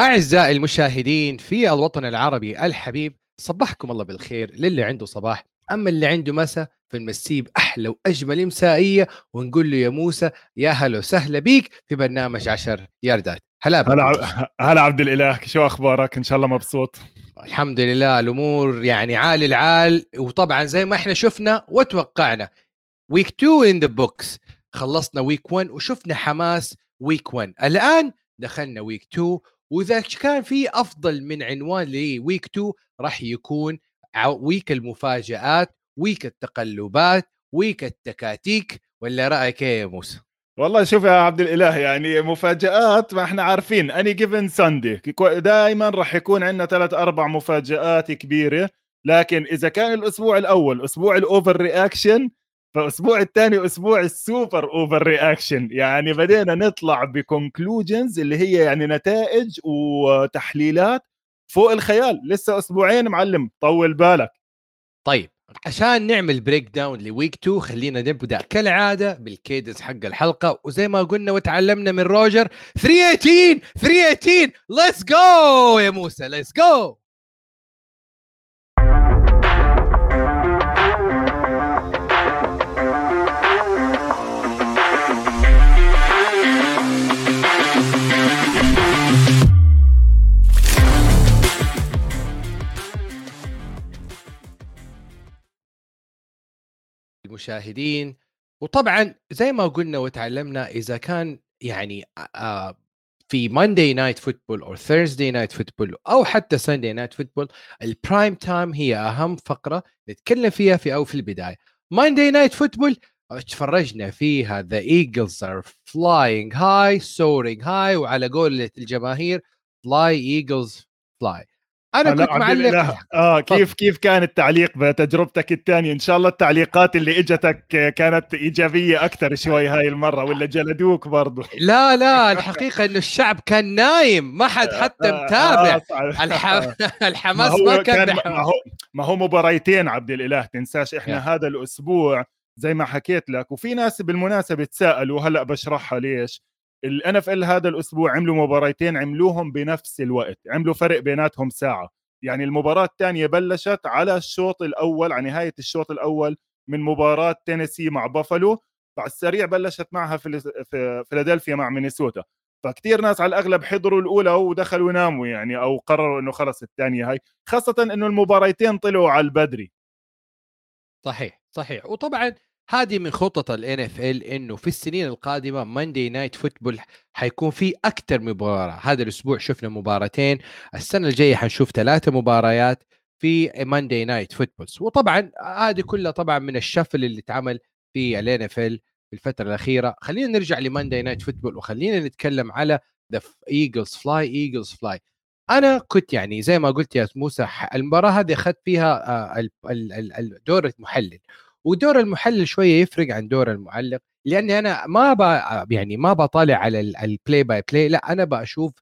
أعزائي المشاهدين في الوطن العربي الحبيب صبحكم الله بالخير للي عنده صباح أما اللي عنده مساء فنمسيه بأحلى وأجمل مسائية ونقول له يا موسى يا هلا وسهلا بيك في برنامج عشر ياردات. هلا هلا هلا عبد الإله شو أخبارك؟ إن شاء الله مبسوط. الحمد لله الأمور يعني عال العال وطبعا زي ما إحنا شفنا وتوقعنا. week 2 in the books خلصنا week 1 وشفنا حماس week 1 الآن دخلنا week 2 وإذا كان في أفضل من عنوان ل week 2 راح يكون week المفاجآت و week التقلبات و week التكاتيك ولا رأيك إيه يا موسى؟ والله شوف يا عبد الإله يعني مفاجآت ما إحنا عارفين. any given Sunday دائما راح يكون عندنا ثلاث أربع مفاجآت كبيرة. لكن إذا كان الأسبوع الأول أسبوع ال overreaction فالاسبوع الثاني أسبوع ال super overreaction. يعني بدينا نطلع ب conclusions اللي هي يعني نتائج وتحليلات فوق الخيال. لسه أسبوعين معلم طول بالك. طيب عشان نعمل breakdown ل week 2 خلينا نبدأ كالعادة بال cadence حق الحلقة. وزي ما قلنا وتعلمنا من روجرز green 18 green 18 let's go يا موسى let's go المشاهدين. وطبعا زي ما قلنا وتعلمنا إذا كان يعني في Monday Night Football أو Thursday Night Football أو حتى Sunday Night Football ال prime time هي أهم فقرة نتكلم فيها في أو في البداية. Monday Night Football تفرجنا فيها the Eagles are flying high soaring high وعلى قولة الجماهير fly Eagles fly أنا كنت معلق. آه كيف كيف كان التعليق بتجربتك الثانية؟ إن شاء الله التعليقات اللي إجتك كانت إيجابية أكثر شوي هاي المرة ولا جلدوك برضه لا لا الحقيقة إنه الشعب كان نايم ما حد حتى آه، متابع. آه الح... الحماس ما, ما كان, كان ما هو ما هو مباريتين عبد الإله تنساش إحنا yeah. هذا الأسبوع زي ما حكيت لك. وفي ناس بالمناسبة تساءلوا هلأ بشرحها ليش؟ الان اف ال هذا الأسبوع عملوا مباريتين عملوهم بنفس الوقت عملوا فرق بيناتهم ساعة. يعني المباراة الثانية بلشت على الشوط الأول على نهاية الشوط الأول من مباراة تينيسي مع بافالو. بعد السريع بلشت معها في فيلادلفيا مع مينيسوتا. فكتير ناس على الأغلب حضروا الأولى ودخلوا يناموا يعني أو قرروا إنه خلص الثانية هاي. خاصة إنه المباريتين طلعوا على البدري. صحيح صحيح. وطبعا هذه من خطط ال N FL إنه في السنين القادمة Monday Night Football حيكون في أكثر من مباراة. هذا الأسبوع شفنا مباراتين السنة الجاية حنشوف ثلاثة مباريات في Monday Night Footballs وطبعا هذه كلها طبعا من ال shuffle اللي اتعمل في ال NFL في الفترة الأخيرة. خلينا نرجع ل Monday Night Football وخلينا نتكلم على the Eagles fly Eagles fly أنا كنت يعني زي ما قلت يا موسى المباراة هذه أخذت فيها آه، الدور المحلل ودور المحلل شوية يفرق عن دور المعلق لأني أنا ما ب يعني ما بطالع على ال play by play لا أنا بشوف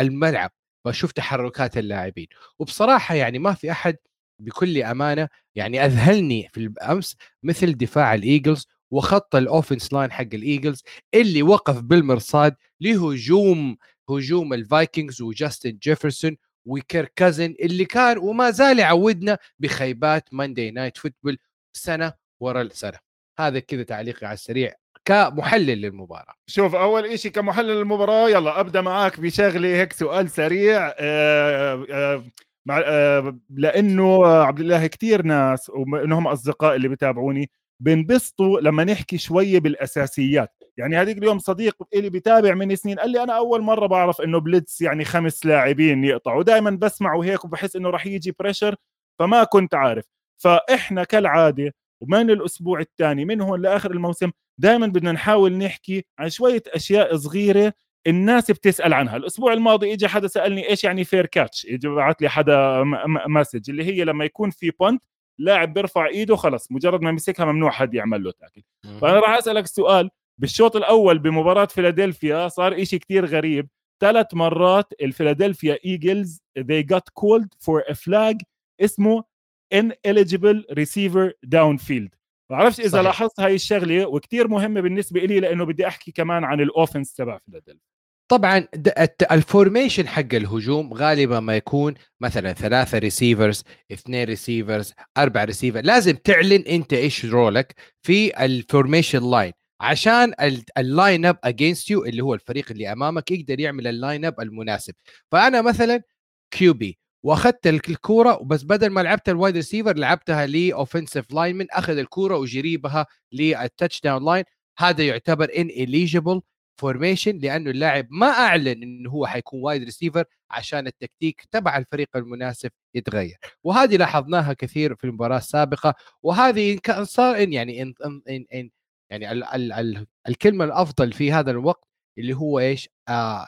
الملعب بشوف تحركات اللاعبين. وبصراحة يعني ما في أحد بكل أمانة يعني أذهلني في الأمس مثل دفاع الإيجلز وخط ال offense line حق الإيجلز اللي وقف بالمرصاد لهجوم هجوم الفايكنجز وجاستن جيفرسون وكيرك كازنز اللي كان وما زال يعودنا بخيبات Monday Night Football سنة ورا السنة. هذا كذا تعليقي على السريع كمحلل للمباراة. شوف أول شيء كمحلل للمباراة يلا أبدأ معاك بشغله هيك سؤال سريع. آه آه مع آه لأنه عبد الإله كثير ناس وانهم أصدقاء اللي بتابعوني بنبسطوا لما نحكي شوية بالأساسيات. يعني هذيك اليوم صديق اللي بيتابع من سنين قال لي أنا أول مرة بعرف إنه blitz يعني خمس لاعبين يقطعوا. دائما بسمع وهيك وبحس إنه راح يجي pressure فما كنت عارف. فإحنا كالعادة ومن الأسبوع الثاني من هون لآخر الموسم دائما بدنا نحاول نحكي عن شوية أشياء صغيرة الناس بتسأل عنها. الأسبوع الماضي اجى حدا سألني إيش يعني fair catch اجى بعث لي حدا message اللي هي لما يكون في punt لاعب بيرفع إيده خلص مجرد ما يمسكها ممنوع حد يعمل له tackle فأنا راح أسألك سؤال بالشوط الأول بمباراة فيلادلفيا صار إشي كتير غريب. ثلاث مرات الفيلادلفيا ايجلز they got called for a flag اسمه ineligible receiver downfield. ما بعرفش إذا صحيح. لاحظت هاي الشغلة وكتير مهمه بالنسبة لي لأنه بدي أحكي كمان عن ال offense تبع فيلادلفيا طبعا ال formation حق الهجوم غالبا ما يكون مثلا ثلاثة receivers اثنين receivers أربعة ريسيفر لازم تعلن أنت إيش role ك في ال formation line عشان ال line up against you اللي هو الفريق اللي أمامك يقدر يعمل ال lineup المناسب. فأنا مثلا QB واخذت الكورة وبس بدل ما لعبت ال wide receiver لعبتها ل offensive lineman أخذ الكورة وجري بها لل touchdown line هذا يعتبر ineligible formation لأنه اللاعب ما أعلن انه هو حيكون wide receiver عشان التكتيك تبع الفريق المناسب يتغير. وهذه لاحظناها كثير في المباراة السابقة. وهذه إن كان صار إن يعني إن, إن, إن يعني ال ال ال الكلمة الأفضل في هذا الوقت اللي هو إيش؟ آه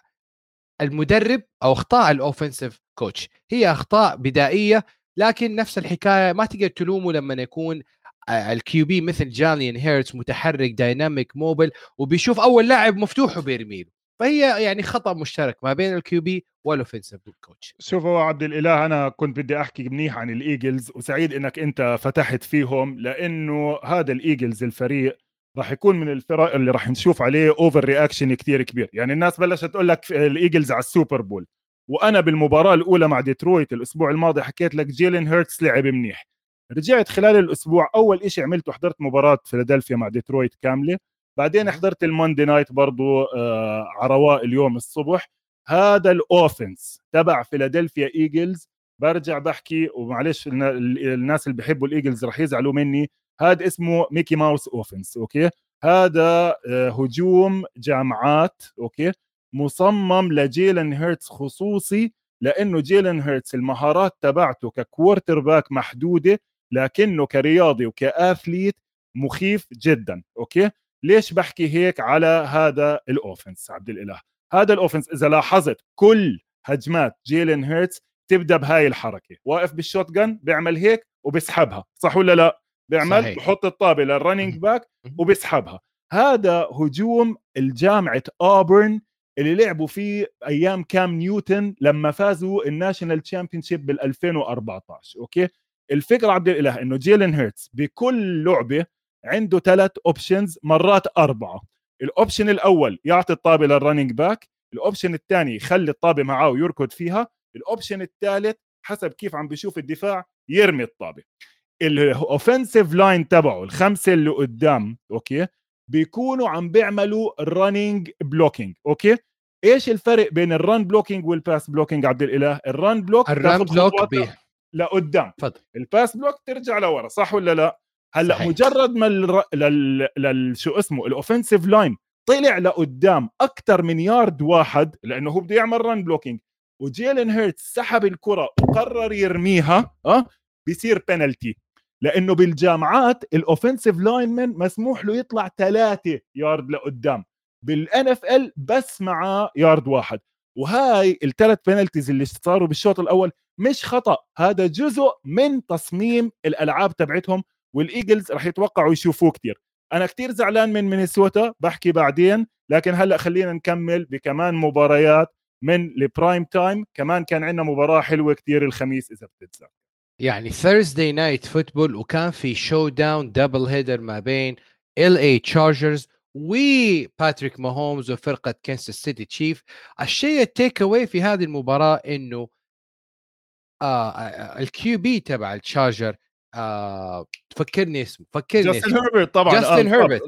المدرب أو أخطاء ال offensive coach هي أخطاء بدائية لكن نفس الحكاية ما تقدر تلومه لما يكون ال QB مثل جيلين هيرتس متحرك dynamic mobile وبيشوف أول لاعب مفتوح وبيرمي له. فهي يعني خطأ مشترك ما بين ال QB وال offensive coach شوفوا عبد الإله أنا كنت بدي أحكي منيح عن الإيجلز وسعيد إنك أنت فتحت فيهم لأنه هذا الإيجلز الفريق راح يكون من الفرق اللي راح نشوف عليه overreaction كثير كبير. يعني الناس بلشت تقول لك الإيجلز على ال Super Bowl. وأنا بالمباراة الأولى مع ديترويت الأسبوع الماضي حكيت لك جيلين هيرتس لعب منيح. رجعت خلال الأسبوع أول شيء عملته حضرت مباراة فيلادلفيا مع ديترويت كاملة. بعدين حضرت ال Monday Night برضو آه عرواق اليوم الصبح. هذا ال offense تبع فيلادلفيا إيجلز. برجع بحكي ومعلش الناس اللي بيحبوا الإيجلز رح يزعلوا مني. هذا اسمه ميكي ماوس offense أوكي؟ هذا آه، هجوم جامعات okay؟ مصمم لجيلن هيرتس خصوصي لأنه جيلن هيرتس المهارات تبعته ك quarterback محدودة لكنه كرياضي وك athlete مخيف جدا okay؟ ليش بحكي هيك على هذا ال offense عبد الإله؟ هذا ال offense إذا لاحظت كل هجمات جيلن هيرتس تبدأ بهاي الحركة واقف بال shotgun بيعمل هيك وبسحبها صح ولا لا؟ بيعمل صحيح. بحط الطابة لل running back وبيسحبها. هذا هجوم الجامعة أوبرن اللي لعبوا فيه أيام كام نيوتن لما فازوا ال national championship بال 2014 okay؟ الفكرة عبد الإله إنه جيلن هيرتس بكل لعبة عنده ثلاث options مرات أربعة. ال option الأول يعطي الطابة لل running back ال option الثاني يخلي الطابة معاه ويركض فيها ال option الثالث حسب كيف عم بيشوف الدفاع يرمي الطابة. ال offensive line تبعه الخمسة اللي قدام okay؟ بيكونوا عم بيعملوا running blocking okay؟ إيش الفرق بين ال run blocking وال pass blocking عبد الإله؟ ال run block ال run block بي... لقدام. تفضل ال pass block ترجع لورا صح ولا لا؟ هلأ صحيح. مجرد ما الر... لل... لل... شو اسمه؟ ال offensive line طلع لقدام أكثر من يارد واحد لأنه هو بده يعمل run blocking وجيلن هيرتس سحب الكرة وقرر يرميها آه؟ بيصير بينالتي لأنه بالجامعات ال offensive lineman مسموح له يطلع ثلاثة يارد لقدام. بال NFL بس مع يارد واحد. وهاي الثلاث penalties اللي صاروا بالشوط الأول مش خطأ. هذا جزء من تصميم الألعاب تبعتهم والايجلز رح يتوقعوا يشوفوه كثير أنا كثير زعلان من مينيسوتا بحكي بعدين لكن هلأ خلينا نكمل بكمان مباريات من ال prime time كمان كان عندنا مباراة حلوة كثير الخميس إذا بتتذكر يعني Thursday Night Football وكان في showdown double header ما بين ال LA تشارجرز وباتريك ماهومز وفرقة كنساس سيتي تشيف الشيء التيك اواي في هذه المباراة إنه آه ال QB تبع التشارجر آه فكرني اسمه فكرني جاستن هيربرت طبعا جاستن هيربرت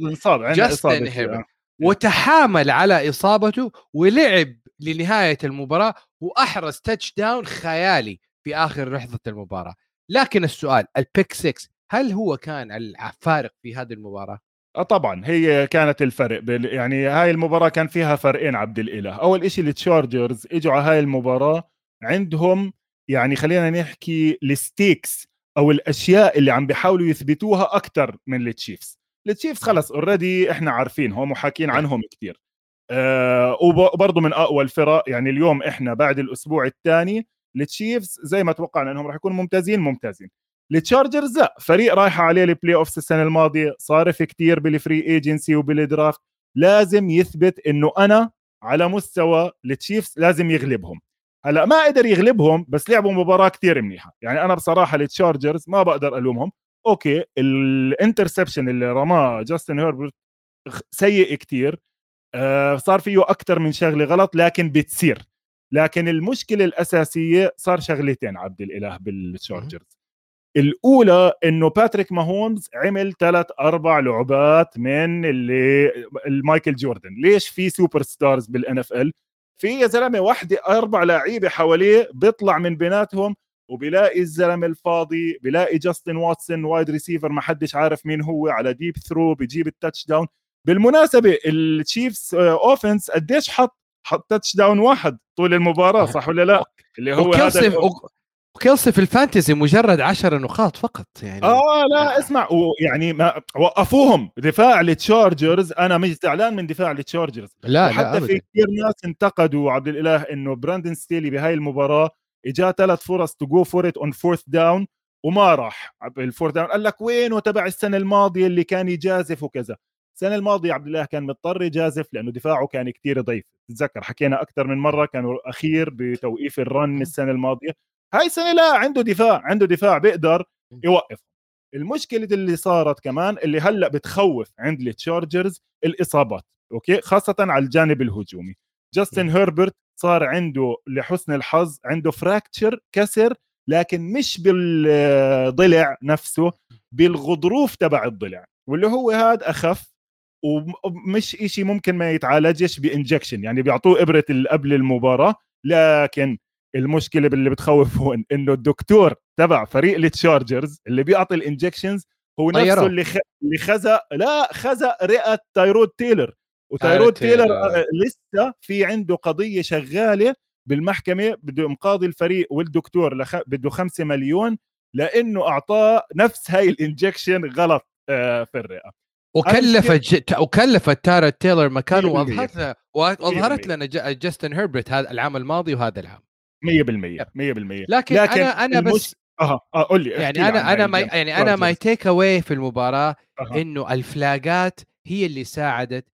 جاستن هيربرت وتحامل على إصابته ولعب لنهاية المباراة وأحرز touchdown خيالي. في آخر لحظة المباراة. لكن السؤال ال pick 6 هل هو كان الفارق في هذه المباراة؟ آه طبعا هي كانت الفرق يعني هاي المباراة كان فيها فرقين عبد الإله. أول شيء التشارجرز إجوا على هاي المباراة عندهم يعني خلينا نحكي ال stakes أو الأشياء اللي عم بيحاولوا يثبتوها أكثر من التشيفز التشيفز خلص already إحنا عارفينهم وحاكين عنهم كثير آه وبرضه من أقوى الفرق يعني اليوم إحنا بعد الأسبوع الثاني التشيفز زي ما توقعنا إنهم راح يكونوا ممتازين ممتازين. التشارجرز لا فريق رايحه عليه ال playoffs السنة الماضية صارف كثير بال free agency وبال draft لازم يثبت إنه أنا على مستوى التشيفز لازم يغلبهم. هلأ ما قدر يغلبهم بس لعبوا مباراة كثير منيحة. يعني أنا بصراحة التشارجرز ما بقدر ألومهم. okay ال interception اللي رماه جاستن هيربرت سيء كثير آه صار فيه أكثر من شغلة غلط لكن بتصير. لكن المشكلة الأساسية صار شغلتين عبد الإله بالشارجرز الأولى إنه باتريك ماهومز عمل ثلاث أربع لعبات من اللي المايكل جوردن. ليش في superstars بال NFL في يا زلمة وحدة أربع لعيبة حواليه بيطلع من بيناتهم وبيلاقي الزلمة الفاضي بيلاقي جاستن واتسون wide receiver ما حدش عارف مين هو على deep throw بيجيب ال touchdown بالمناسبه التشيفز offense قديش حط حط touchdown واحد طول المباراة صح ولا لا؟ اللي هو هذا وكيلسي في ال fantasy مجرد 10 نقاط فقط يعني. آه لا اسمع يعني ما وقفوهم. دفاع التشارجرز أنا مش زعلان من دفاع التشارجرز لا حتى في كثير ناس انتقدوا عبد الإله إنه براندن ستيلي بهاي المباراة اجاه ثلاث فرص to go for it on fourth down وما راح. بال fourth down قال لك وينه تبع السنة الماضية اللي كان يجازف وكذا. السنة الماضية عبد الله كان مضطر يجازف لأنه دفاعه كان كثير ضعيف. تتذكر حكينا أكثر من مرة كان أخير بتوقيف ال run السنة الماضية. هاي السنة لا عنده دفاع عنده دفاع بيقدر يوقف المشكلة اللي صارت كمان اللي هلأ بتخوف عند التشارجرز الإصابات okay؟ خاصة على الجانب الهجومي. جاستن هيربرت صار عنده لحسن الحظ عنده fracture كسر لكن مش بالضلع نفسه بالغضروف تبع الضلع. واللي هو هذا أخف ومش إشي ممكن ما يتعالجش ب injection يعني بيعطوه إبرة قبل المباراة لكن المشكلة اللي بتخوف هو إنه الدكتور تبع فريق التشارجرز اللي بيعطي ال injections هو نفسه اللي خ... اللي خزق لا خزق رئة تايرود تيلر. وتايرود تيلر آه، لسه في عنده قضية شغالة بالمحكمة بده مقاضي الفريق والدكتور لخ... بده 5 مليون لأنه أعطاه نفس هاي ال injection غلط آه، في الرئة. وكلفت وكلفت تايرود تيلر مكانه وأظهرت وأظهرت لنا جاستن هيربرت هذا العام الماضي وهذا العام. 100% 100% لكن, لكن أنا أنا المش... بس أها آه قول لي يعني أنا أنا ما يعني أنا my takeaway في المباراة أه. إنه الفلاجات هي اللي ساعدت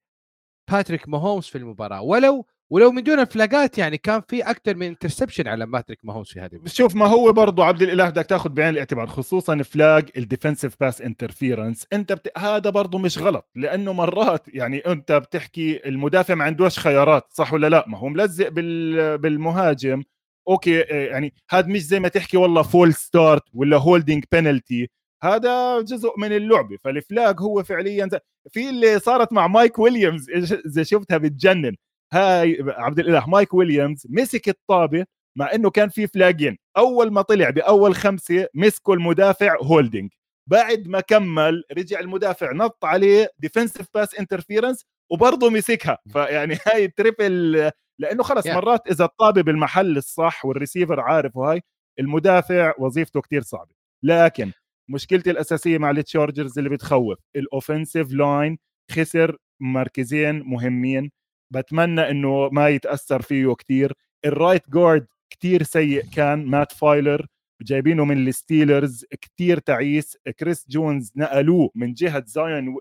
باتريك ماهومز في المباراة. ولو ولو من دون ال flagات يعني كان في أكثر من interception على باتريك ماهومز في هذه شوف ما هو برضه عبد الإله بدك تاخذ بعين الاعتبار خصوصا flag ال defensive pass interference أنت بت... هذا برضه مش غلط لأنه مرات يعني أنت بتحكي المدافع ما عندوش خيارات صح ولا لا؟ ما هو ملزق بال... بالمهاجم. okay آه، يعني هذا مش زي ما تحكي والله false start ولا holding penalty هذا جزء من اللعبة فال flag هو فعليا في اللي صارت مع مايك ويليامز إذا شفتها بتجنن. هاي عبد الإله مايك ويليامز مسك الطابة مع إنه كان في flagين أول ما طلع بأول خمسة مسكوا المدافع holding بعد ما كمل رجع المدافع نط عليه defensive pass interference وبرضه مسكها. فيعني هاي triple لأنه خلص yeah. مرات إذا الطابة بالمحل الصح والريسيفر عارف وهاي المدافع وظيفته كتير صعبة. لكن مشكلتي الأساسية مع التشارجرز اللي بتخوف ال offensive line خسر مركزين مهمين. بتمنى إنه ما يتأثر فيه كتير. ال right guard كتير سيء كان مات فيلر جايبينه من الستيلرز كتير تعيس. كريس جونز نقلوه من جهة زاين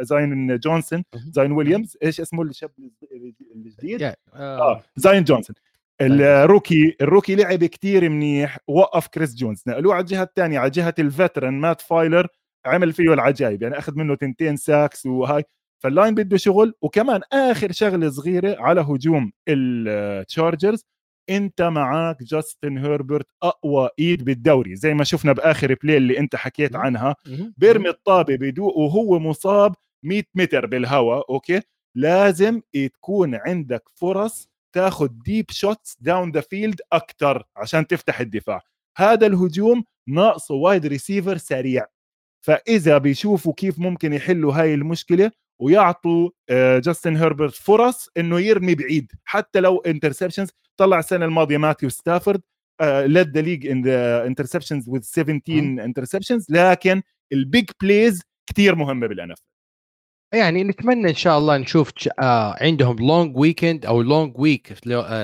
زاين جونسون. زاين ويليامز؟ إيش اسمه الشاب الجديد؟ آه, آه، زاين جونسون. ال rookie ال rookie لعب كتير منيح وقف كريس جونز. نقلوه على الجهة الثانية على جهة ال veteran مات فيلر عمل فيه العجائب يعني أخذ منه تنتين sacks وهاي. فال line بده شغل وكمان آخر شغلة صغيرة على هجوم التشارجرز أنت معك جاستن هيربرت أقوى إيد بالدوري زي ما شفنا بآخر play اللي أنت حكيت عنها. بيرمي الطابة بدوق وهو مصاب 100 متر بالهواء okay؟ لازم تكون عندك فرص تاخذ deep shots down the field أكثر عشان تفتح الدفاع. هذا الهجوم ناقصه wide receiver سريع. فإذا بيشوفوا كيف ممكن يحلوا هاي المشكلة ويعطوا جاستن هيربرت فرص إنه يرمي بعيد. حتى لو interceptions طلع السنة الماضية ماثيو ستافورد led the league in the interceptions with 17 interceptions لكن ال big plays كثير مهمة بال NFL يعني نتمنى إن شاء الله نشوف آه عندهم long weekend أو long week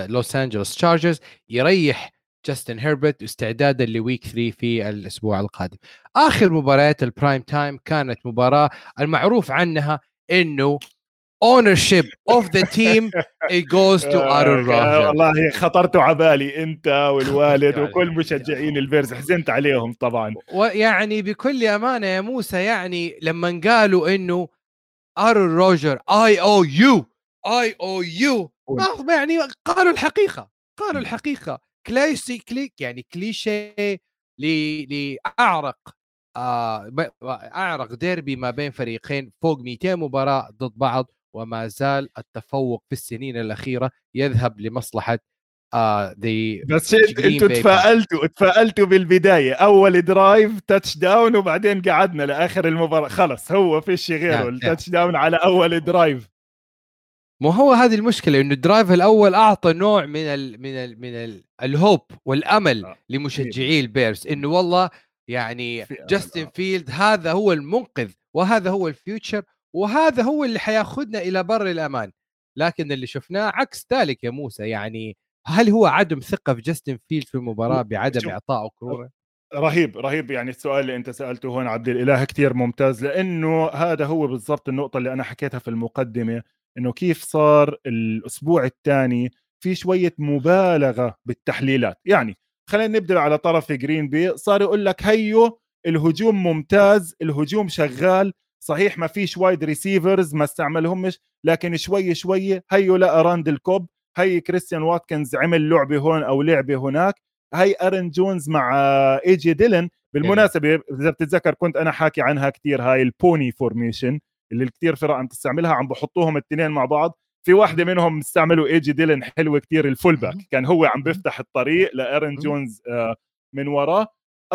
لوس انجلوس تشارجرز يريح جاستن هيربرت استعدادا ل week 3 في الأسبوع القادم. آخر مباريات ال prime time كانت مباراة المعروف عنها إنه ownership of the team it goes to Aaron Rodgers. والله خطرتوا على بالي انت والوالد وكل مشجعين البيرز حزنت عليهم طبعا. ويعني بكل أمانة يا موسى يعني لما قالوا إنه ارون روجر اي أو يو اي أو يو يعني قالوا الحقيقة قالوا الحقيقة. كلاسي كليك يعني كليشيه لأعرق. آه أعرق ديربي ما بين فريقين فوق 200 مباراة ضد بعض وما زال التفوق في السنين الأخيرة يذهب لمصلحة آه دي بس إنتوا تفائلتوا تفائلتوا بالبداية أول drive touchdown وبعدين قعدنا لآخر المباراة خلص هو فيش غيره نعم، ال touchdown نعم. على أول drive مو هو هذه المشكلة إنه ال drive الأول أعطى نوع من ال من ال من ال ال hope والأمل آه. لمشجعي البيرز إنه والله يعني جاستن فيلدز هذا هو المنقذ وهذا هو ال future وهذا هو اللي حياخذنا إلى بر الأمان. لكن اللي شفناه عكس ذلك يا موسى يعني هل هو عدم ثقة في جاستن فيلدز في المباراة بعدم إعطائه كوره رهيب رهيب. يعني السؤال اللي أنت سألته هون عبد الإله كثير ممتاز لأنه هذا هو بالضبط النقطة اللي أنا حكيتها في المقدمة إنه كيف صار الأسبوع الثاني في شوية مبالغة بالتحليلات. يعني خلينا نبدأ على طرف جرين بي. صار يقول لك هيو الهجوم ممتاز الهجوم شغال. صحيح ما فيش wide receivers ما استعملهمش لكن شوي شوي هيو لقى راند الكوب هي كريستيان واتكنز عمل لعبه هون أو لعبه هناك. هي أرن جونز مع اي جي ديلن بالمناسبة إذا بتتذكر كنت أنا حاكي عنها كثير هاي ال pony formation اللي كثير فرق عم تستعملها عم بحطوهم الاثنين مع بعض. في واحدة منهم استعملوا ايجي ديلن حلوة كثير ال fullback كان هو عم بيفتح الطريق لأرن جونز آه، من وراه.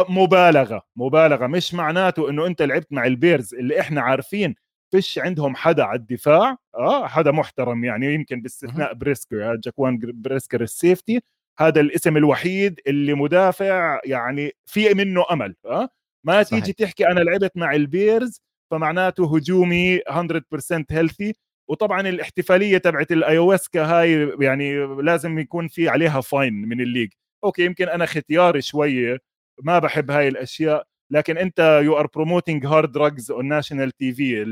مبالغة مبالغة. مش معناته إنه أنت لعبت مع البيرز اللي إحنا عارفين فيش عندهم حدا على الدفاع. آه حدا محترم يعني يمكن باستثناء بريسكر جاكوان بريسكر ال safety. هذا الاسم الوحيد اللي مدافع يعني في منه أمل آه. ما صحيح. تيجي تحكي أنا لعبت مع البيرز فمعناته هجومي 100% healthy وطبعا الاحتفالية تبعت ال ayahuasca هاي يعني لازم يكون في عليها fine من ال league. okay يمكن أنا ختياري شوية ما بحب هاي الأشياء لكن أنت you are promoting hard drugs on national TV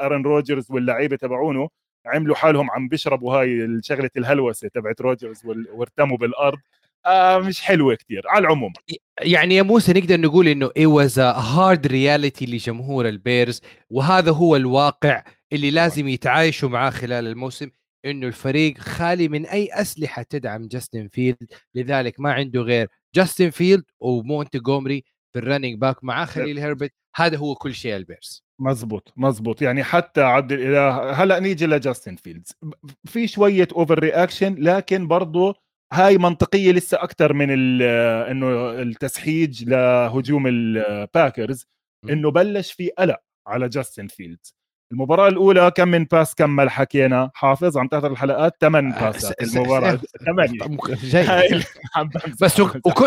ارن روجرز واللعيبة تبعونه عملوا حالهم عم بيشربوا هاي شغله الهلوسة تبعت روجرز وارتموا بالأرض. آه مش حلوة كثير على العموم. يعني يا موسى نقدر نقول إنه was a hard reality لجمهور البيرز وهذا هو الواقع. اللي لازم يتعايشوا معاه خلال الموسم إنه الفريق خالي من أي أسلحة تدعم جاستن فيلدز لذلك ما عنده غير جاستن فيلد ومونتجومري في الرننج باك مع خليل هيربت هذا هو كل شيء البيرز مزبوط مزبوط يعني حتى عبد الاله هلا نيجي لجاستن فيلدز في شوية over reaction لكن برضه هاي منطقية لسه أكثر من إنه التسحيج لهجوم الباكرز إنه بلش في قلق على جاستن فيلدز المباراة الأولى كم من pass كمل حكينا. حافظ عم تحضر الحلقات؟ ثمان آه، باسات. المباراة ثمانية بس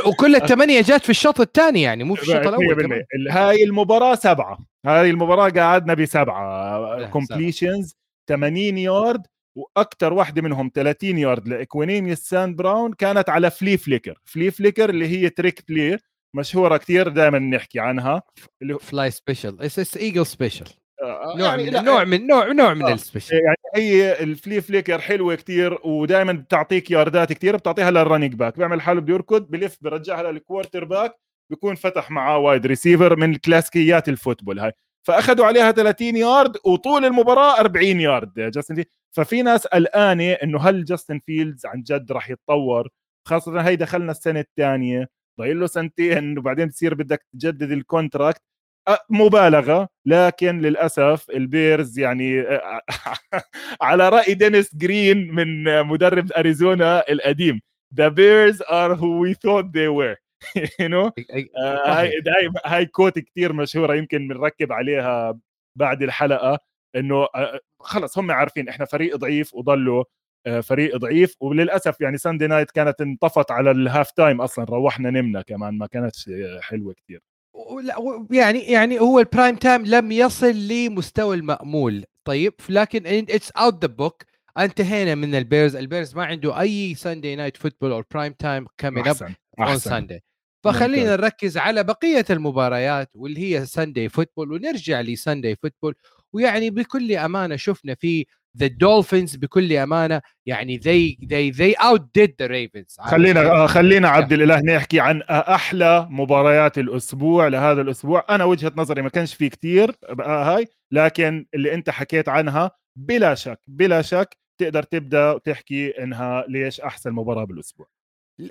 وكل الثمانية جات في الشوط الثاني يعني مو في الشوط الأول هاي المباراة سبعة. هاي المباراة قعدنا بسبعة. completions 80 يارد وأكثر واحدة منهم 30 يارد لاكوينيميوس سانت براون كانت على flea flicker. flea flicker اللي هي trick play مشهورة كثير دائما نحكي عنها. اللي Philly Special it's Eagle Special نوع يعني من نوع من نوع نوع من آه. ال special يعني هي ال flea flicker حلوة كثير ودائما بتعطيك ياردات كثير بتعطيها لل running back بيعمل حاله بده يركض بلف برجعها لل quarterback بيكون فتح معاه wide receiver من كلاسيكيات ال football هاي. فأخذوا عليها 30 يارد وطول المباراة 40 يارد جاستن. فيلدز ففي ناس قلقانة إنه هل جاستن فيلدز عن جد راح يتطور؟ خاصة هي دخلنا السنة الثانية ضايل له سنتين وبعدين تصير بدك تجدد ال contract مبالغة لكن للأسف البيرز يعني على رأي دينيس جرين من مدرب أريزونا القديم the bears are who we thought they were. You know هاي هاي هاي quote كثير مشهورة يمكن بنركب عليها بعد الحلقة إنه خلص هم عارفين إحنا فريق ضعيف وضلوا فريق ضعيف وللأسف يعني Sunday night كانت انطفت على ال half time أصلا روحنا نمنا كمان ما كانتش حلوة كثير يعني يعني هو ال prime time لم يصل لمستوى المأمول. طيب لكن it's out the book انتهينا من البيرز. البيرز ما عنده أي Sunday night football أو prime time coming up on Sunday فخلينا نركز على بقية المباريات واللي هي Sunday football ونرجع ل Sunday football ويعني بكل أمانة شفنا في the دولفينز بكل أمانة يعني they they they outdid the Ravens. خلينا آه خلينا عبد الإله نحكي عن أحلى مباريات الأسبوع لهذا الأسبوع. أنا وجهة نظري ما كانش في كتير هاي لكن اللي أنت حكيت عنها بلا شك بلا شك تقدر تبدأ وتحكي إنها ليش أحسن مباراة بالأسبوع.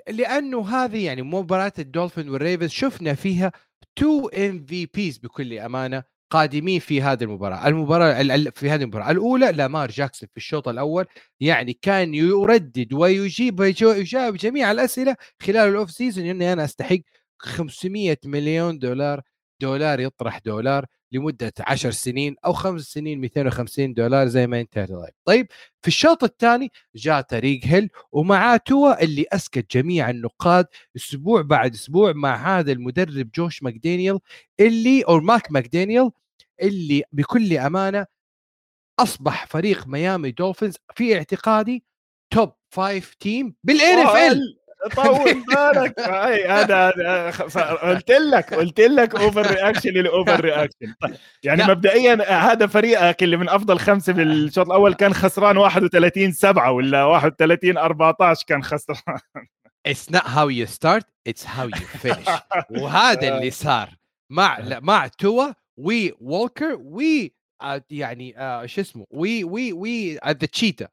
لأنه هذه يعني مباراة الدولفينز والريفنز شفنا فيها تو ام في بيز بكل أمانة. قادمين في هذه المباراة، المباراة في هذه المباراة. الأولى لامار جاكسون في الشوط الأول يعني كان يردد ويجيب ويجاوب جميع الأسئلة خلال ال off season إني أنا أستحق 500 مليون دولار دولار يطرح دولار لمدة 10 سنين أو خمس سنين 250 دولار زي ما انت طيب طيب في الشوط الثاني جاء تاريك هيل ومعاه توا اللي أسكت جميع النقاد أسبوع بعد أسبوع مع هذا المدرب جوش ماكدانيال اللي أو ماك ماكدانيال اللي بكل أمانة أصبح فريق ميامي دولفينز في اعتقادي top five team بال NFL طول بالك. أي هذا قلت لك قلت لك over reaction ال over reaction يعني لا. مبدئيا هذا فريقك اللي من أفضل خمسة بالشوط الأول كان خسران 31 7 ولا 31 14 كان خسران؟ It's not how you start it's how you finish. وهذا اللي صار مع مع توا وولكر و يعني آه شو اسمه و و و the Cheetah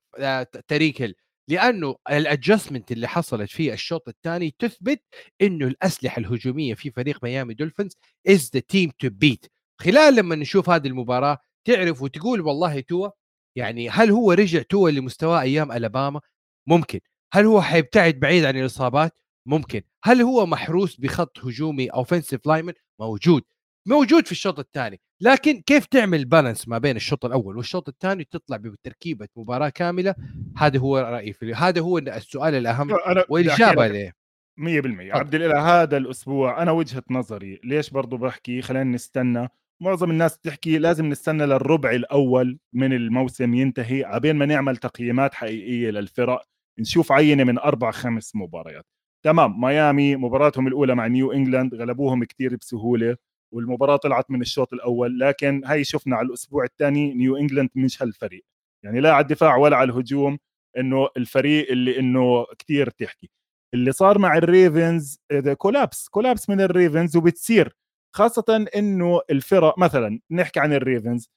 تاريك هيل لأنه ال adjustment اللي حصلت في الشوط الثاني تثبت إنه الأسلحة الهجومية في فريق ميامي دولفينز is the team to beat خلال لما نشوف هذه المباراة تعرف وتقول والله توا يعني هل هو رجع توا لمستواه أيام الاباما ممكن. هل هو حيبتعد بعيد عن الإصابات؟ ممكن. هل هو محروس بخط هجومي اوفنسيف لايمن موجود. موجود في الشوط الثاني. لكن كيف تعمل بالانس ما بين الشوط الأول والشوط الثاني؟ تطلع بتركيبة مباراة كاملة. هذا هو رأيي في هذا هو السؤال الأهم والإجابة عليه. 100% عبد الإله هذا الأسبوع أنا وجهة نظري ليش برضو بحكي خلينا نستنى. معظم الناس بتحكي لازم نستنى للربع الأول من الموسم ينتهي عبين ما نعمل تقييمات حقيقية للفرق. نشوف عينة من أربع خمس مباريات. تمام ميامي مباراتهم الأولى مع نيو إنجلاند غلبوهم كثير بسهولة. والمباراة طلعت من الشوط الأول لكن هي شفنا على الأسبوع الثاني نيو إنجلاند مش هالفريق يعني لا على الدفاع ولا على الهجوم إنه الفريق اللي إنه كثير تحكي. اللي صار مع الريفنز collapse collapse من الريفنز وبتصير. خاصة إنه الفرق مثلا نحكي عن الريفنز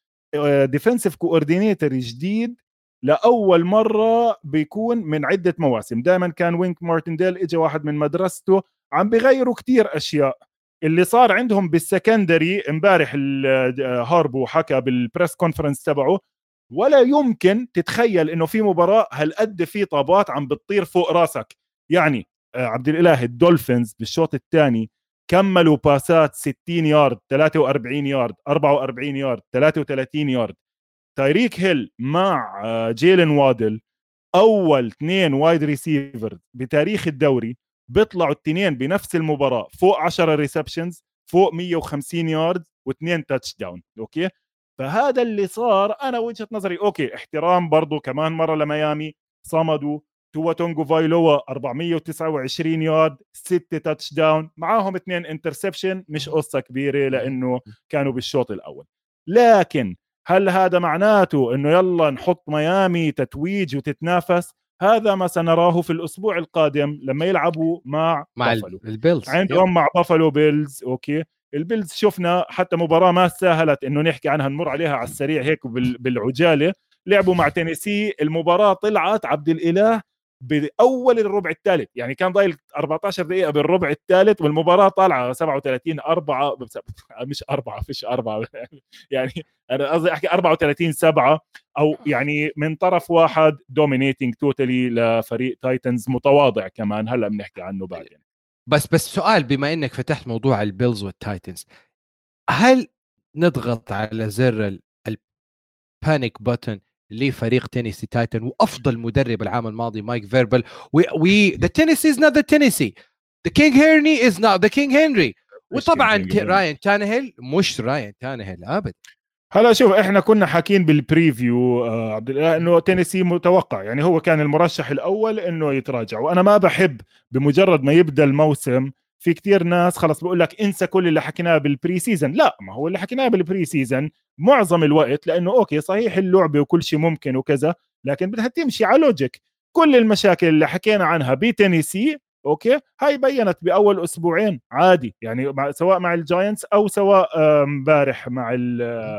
defensive coordinator جديد لأول مرة بيكون من عدة مواسم. دائما كان وينك مارتنديل اجى واحد من مدرسته عم بيغيروا كتير أشياء. اللي صار عندهم بال secondary امبارح هاربو حكى بال press conference تبعه ولا يمكن تتخيل إنه في مباراة هالقد في طابات عم بتطير فوق راسك. يعني آه، عبد الإله الدولفينز بالشوط الثاني كملوا باسات 60 يارد 43 يارد 44 يارد 33 يارد. تايريك هيل مع آه، جيلن وادل أول اثنين wide receiver بتاريخ الدوري بيطلعوا الاثنين بنفس المباراة فوق 10 receptions فوق 150 يارد واثنين touchdown okay؟ فهذا اللي صار أنا وجهة نظري okay احترام برضه كمان مرة لميامي صمدوا توا تونجوفايلوا 429 يارد 6 touchdown معاهم اثنين interception مش قصة كبيرة لأنه كانوا بالشوط الأول. لكن هل هذا معناته إنه يلا نحط ميامي تتويج وتتنافس؟ هذا ما سنراه في الأسبوع القادم لما يلعبوا مع مع بافلو. البيلز. عندهم مع بافلو بيلز أوكي. البيلز شفنا حتى مباراة ما سهلت إنه نحكي عنها نمر عليها على السريع هيك بالعجالة. لعبوا مع تينيسي المباراة طلعت عبد الإله بأول الربع الثالث. يعني كان ضايل 14 دقيقة بالربع الثالث والمباراة طالعة 37 4 مش 4 فيش 4 يعني أنا قصدي أحكي 34 7 أو يعني من طرف واحد dominating totally لفريق تايتنز متواضع كمان. هلأ بنحكي عنه بعدين. بس بس سؤال بما إنك فتحت موضوع البيلز والتايتنز هل نضغط على زر ال panic button لفريق تينيسي تايتن وأفضل مدرب العام الماضي مايك فيربل. وي the Tennessee is not the Tennessee the King Henry is not the King Henry وطبعا راين تانهيل مش راين تانهيل ابدا. هلا شوف إحنا كنا حاكين بال preview آه عبد الله إنه تينيسي متوقع. يعني هو كان المرشح الأول إنه يتراجع. وأنا ما بحب بمجرد ما يبدأ الموسم في كتير ناس خلص بقول لك انسى كل اللي حكيناه بال preseason لا ما هو اللي حكيناه بال preseason معظم الوقت لأنه okay صحيح اللعبة وكل شيء ممكن وكذا لكن بدها تمشي على logic كل المشاكل اللي حكينا عنها بتينيسي okay هاي بينت بأول أسبوعين عادي يعني مع سواء مع الجاينتس أو سواء امبارح مع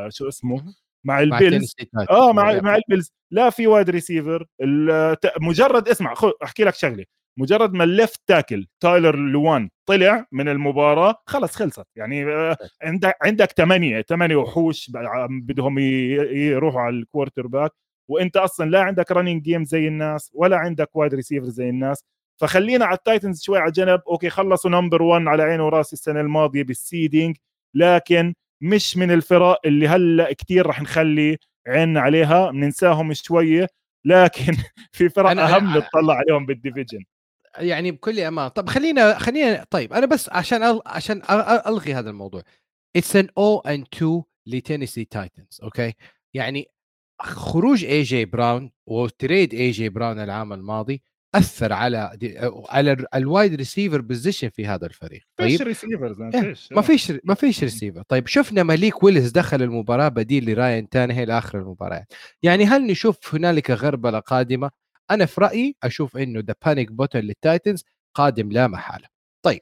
شو اسمه؟ مع البيلز. آه مع مع البيلز. لا في wide receiver مجرد اسمع أحكي لك شغلة. مجرد ما ال left tackle تايلر لوان طلع من المباراة خلص خلصت. يعني آه، عندك عندك ثمانيه ثمانيه وحوش بدهم يروحوا على ال quarterback وأنت أصلا لا عندك running game زي الناس ولا عندك wide receiver زي الناس. فخلينا على التايتنز شوي على جنب okay خلصوا number 1 على عيني وراس السنة الماضية بال seeding لكن مش من الفرق اللي هلأ كثير رح نخلي عيننا عليها. بننساهم شوية. لكن في فرق أهم نطلع عليهم بال division يعني بكل أمان طب خلينا خلينا طيب أنا بس عشان أل... عشان ألغي هذا الموضوع. it's an 0 and 2 لتينيسي تايتنز okay يعني خروج اي جي براون و trade اي جي براون العام الماضي أثر على على ال wide receiver position في هذا الفريق. طيب؟ فيش receivers ما فيش ما فيش ريسيفر طيب شفنا ماليك ويلز دخل المباراة بديل لراين تانهيل لاخر المباراه يعني هل نشوف هنالك غربلة قادمة؟ أنا في رأيي أشوف إنه the panic button للتايتنز قادم لا محالة. طيب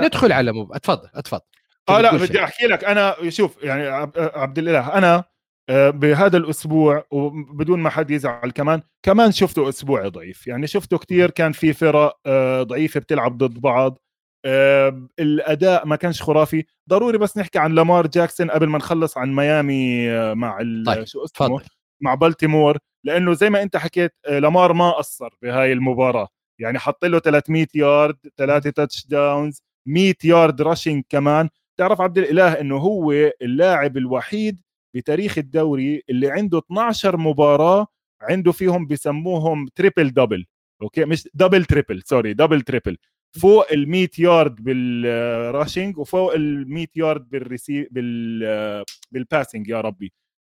ندخل على مب... اتفضل اتفضل. آه لا بدي أحكي لك. أنا شوف يعني عبد الإله أنا آه، بهذا الأسبوع وبدون ما حد يزعل كمان كمان شفته أسبوع ضعيف. يعني شفته كثير كان في فرق آه، ضعيفة بتلعب ضد بعض. آه، الأداء ما كانش خرافي. ضروري بس نحكي عن لامار جاكسون قبل ما نخلص عن ميامي مع طيب. شو اسمه فضل. مع بالتيمور. لأنه زي ما أنت حكيت لامار ما قصر بهاي المباراة. يعني حط له 300 يارد ثلاثة touchdowns 100 yard rushing كمان. تعرف عبد الإله إنه هو اللاعب الوحيد بتاريخ الدوري اللي عنده 12 مباراة عنده فيهم بسموهم triple double okay؟ مش double triple sorry double triple فوق ال 100 yard بال rushing وفوق ال 100 يارد بالريسي بال recei- بال بال passing يا ربي.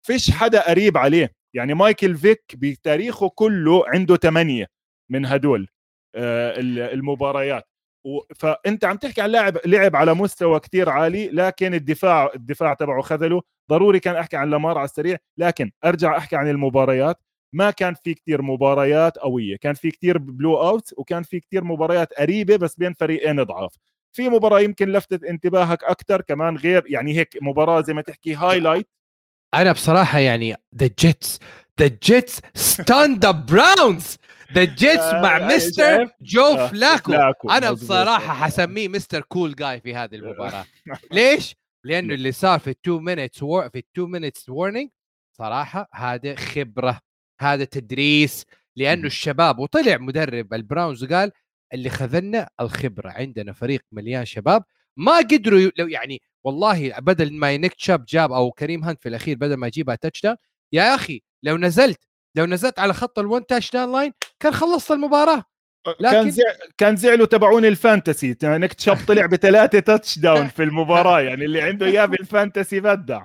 فيش حدا قريب عليه. يعني مايكل فيك بتاريخه كله عنده ثمانية من هدول آه، المباريات. فأنت عم تحكي عن لاعب لعب على مستوى كتير عالي لكن الدفاع الدفاع تبعه خذله. ضروري كان أحكي عن لامار على السريع لكن أرجع أحكي عن المباريات. ما كان في كتير مباريات قوية. كان في كتير blowout وكان في كتير مباريات قريبة بس بين فريقين ضعاف. في مباراة يمكن لفتت انتباهك أكثر كمان غير يعني هيك مباراة زي ما تحكي highlight أنا بصراحة يعني the Jets the Jets stun the Browns the Jets مع Mister Joe آه، فلاكو أنا بصراحة حسميه Mister cool guy في هذه المباراة. ليش؟ لأنه اللي صار في ال two minutes في ال two minutes warning صراحة هذا خبرة هذا تدريس. لأنه الشباب وطلع مدرب البراونز وقال اللي خذلنا الخبرة عندنا فريق مليان شباب ما قدروا لو يعني والله بدل ما نيك شاب جاب أو كريم هانت في الأخير بدل ما يجيبها touchdown يا أخي لو نزلت لو نزلت على خط ال one touchdown line كان خلصت المباراة. لكن كان زع... كان زعلوا تبعون ال fantasy. نيك شاب طلع بثلاثة touchdown في المباراة يعني اللي عنده إياه بال fantasy بدع.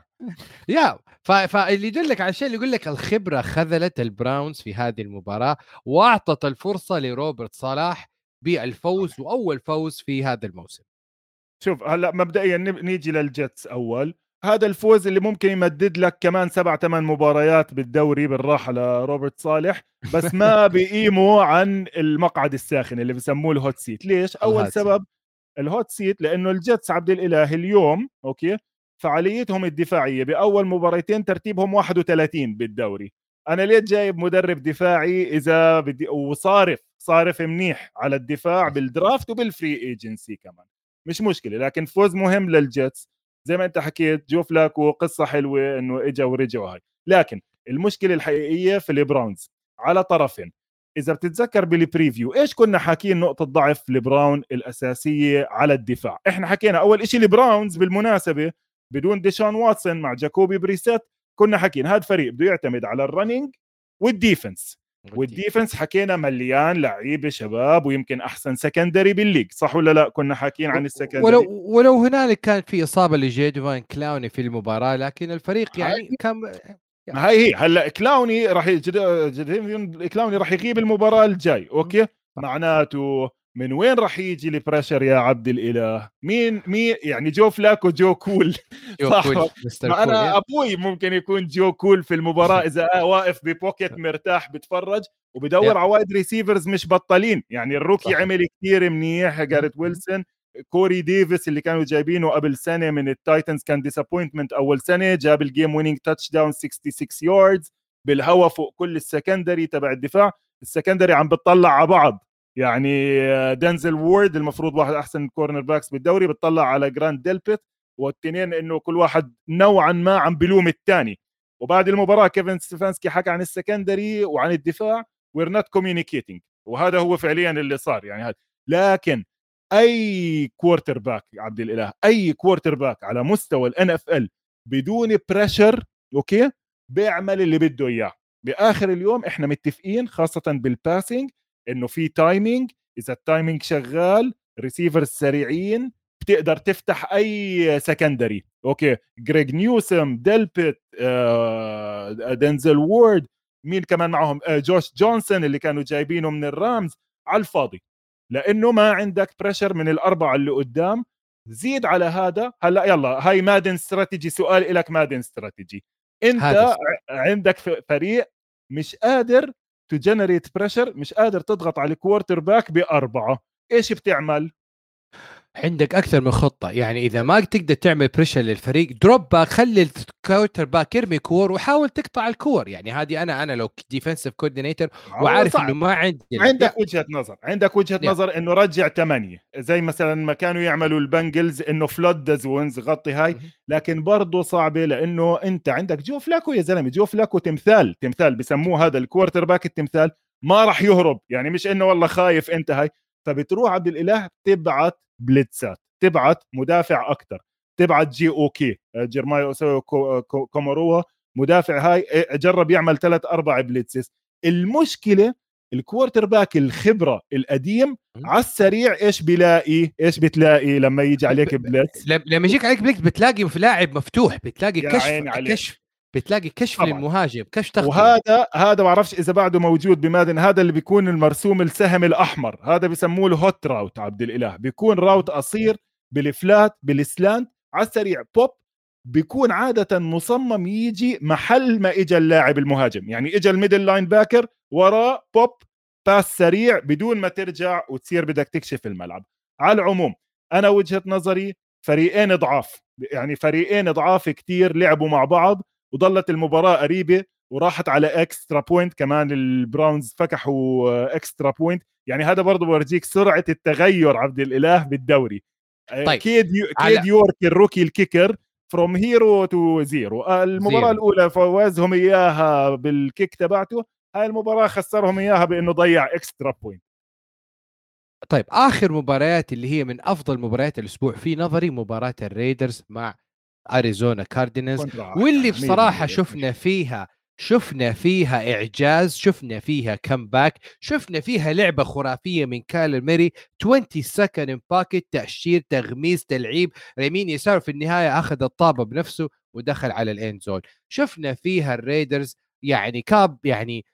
يا ف... فاللي يدلك على الشيء اللي يقول لك الخبرة خذلت البراونز في هذه المباراة وأعطت الفرصة لروبرت صالح بالفوز وأول فوز في هذا الموسم. شوف هلأ مبدئيا نيجي للجيتس أول. هذا الفوز اللي ممكن يمدد لك كمان سبع ثمان مباريات بالدوري بالراحة لروبرت صالح بس ما بيقيموا عن المقعد الساخن اللي بسموه ال hot seat ليش؟ أول سبب ال hot seat لأنه الجيتس عبد الإله اليوم okay؟ فعاليتهم الدفاعية بأول مباريتين ترتيبهم 31 بالدوري. أنا ليه جايب مدرب دفاعي إذا بدي وصارف صارف منيح على الدفاع بال draft وبال free agency كمان؟ مش مشكلة لكن فوز مهم لل Jets. زي ما أنت حكيت جو فلاكو قصة حلوة إنه اجى ورجع وهي لكن المشكلة الحقيقية في ال Browns. على طرفين إذا بتتذكر بال preview إيش كنا حاكيين نقطة ضعف ال Browns الأساسية على الدفاع؟ إحنا حكينا أول شيء ال Browns بالمناسبة بدون ديشون واتسون مع جاكوبي بريسيت كنا حكيين هذا فريق بده يعتمد على ال running وال defense وال defense حكينا مليان لعيبة شباب ويمكن أحسن secondary بال league صح ولا لا؟ كنا حاكيين عن ال secondary ولو ولو هنالك كان في إصابة لجيدفيان كلاوني في المباراة لكن الفريق يعني كان يعني هاي هي. هلأ كلاوني راح كلاوني راح يغيب المباراة الجاي أوكي؟ معناته من وين راح يجي ال pressure يا عبد الإله؟ مين مين يعني جو فلاكو جو cool. جو صح. cool. أنا أبوي ممكن يكون جو cool في المباراة. إذا واقف ب pocket مرتاح بتفرج وبدور على wide receivers مش بطلين يعني ال rookie صح. عمل كثير منيح جاريت ويلسون Corey Davis اللي كانوا جايبينه قبل سنة من ال Titans كان disappointment أول سنة جاب ال game winning touchdown 66 yards بالهوا فوق كل ال secondary تبع الدفاع. ال secondary عم بتطلع على بعض. يعني دنزل وورد المفروض واحد أحسن cornerbacks بالدوري بتطلع على جراند ديلبيت والتنين إنه كل واحد نوعا ما عم بلوم الثاني وبعد المباراة كيفن ستيفانسكي حكى عن ال secondary وعن الدفاع we're not communicating وهذا هو فعليا اللي صار يعني هذا. لكن أي quarterback عبد الإله أي quarterback على مستوى ال NFL بدون pressure أوكي بيعمل اللي بده إياه. بآخر اليوم إحنا متفقين خاصة بال passing إنه في timing إذا ال timing شغال receivers سريعين بتقدر تفتح أي secondary okay جريج نيوسم ديلبيت آه، دنزل وورد مين كمان معهم؟ آه، جوش جونسون اللي كانوا جايبينه من ال Rams على الفاضي. لأنه ما عندك pressure من الأربعة اللي قدام. زيد على هذا هلأ يلا هاي Madden strategy سؤال لك Madden strategy أنت عندك فريق مش قادر ت generate pressure مش قادر تضغط على ال quarterback بأربعة. إيش بتعمل؟ عندك أكثر من خطة. يعني إذا ما تقدر تعمل pressure للفريق drop back خلي ال quarterback يرمي كور وحاول تقطع الكور. يعني هذه أنا أنا لو defensive coordinator وعارف إنه ما عندي عندك وجهة نظر. عندك وجهة يا. نظر إنه رجع ثمانيه زي مثلا ما كانوا يعملوا ال Bengals إنه flood the zones غطي هاي. لكن برضه صعبة لإنه أنت عندك جو فلاكو يا زلمة. جو فلاكو تمثال تمثال. بسموه هذا ال quarterback التمثال. ما راح يهرب. يعني مش إنه والله خايف أنت هاي. فبتروح عبد الإله تبعت blitz ات تبعت مدافع أكثر تبعت جي okay جيرماي اوسوي كوموروا مدافع هاي جرب يعمل ثلاث أربع blitzes المشكلة ال quarterback الخبرة القديم على السريع إيش بيلاقي؟ إيش بتلاقي لما يجي عليك blitz لما يجيك عليك blitz بتلاقي في لاعب مفتوح بتلاقي كشف كشف. بتلاقي كشف طبعا. للمهاجم كشف تغطية. وهذا هذا ما بعرفش إذا بعده موجود ب Madden هذا اللي بيكون المرسوم السهم الأحمر هذا بيسموه له hot route عبد الإله. بيكون route قصير بال flat بال slant على السريع بوب بيكون عادة مصمم يجي محل ما اجى اللاعب المهاجم. يعني اجى ال middle linebacker وراه pop pass سريع بدون ما ترجع وتصير بدك تكشف الملعب. على العموم أنا وجهة نظري فريقين ضعاف. يعني فريقين ضعاف كتير لعبوا مع بعض. وظلت المباراة قريبة وراحت على extra point كمان ال Browns فكحوا extra point يعني هذا برضه بورجيك سرعة التغير عبد الإله بالدوري آه، طيب. كيد يو... كيد يورك ال rookie ال kicker from hero to zero المباراة zero. الأولى فوزهم إياها بال kick تبعته هاي المباراة خسرهم إياها بإنه ضيع extra point طيب آخر مباريات اللي هي من أفضل مباريات الأسبوع في نظري مباراة ال Raiders مع Arizona Cardinals واللي بصراحة شفنا فيها شفنا فيها إعجاز شفنا فيها comeback شفنا فيها لعبة خرافية من كايلر موري 20 second pocket تأشير تغميس تلعيب. يمين يسار في النهاية أخذ الطابة بنفسه ودخل على ال end zone شفنا فيها ال Raiders يعني كاب يعني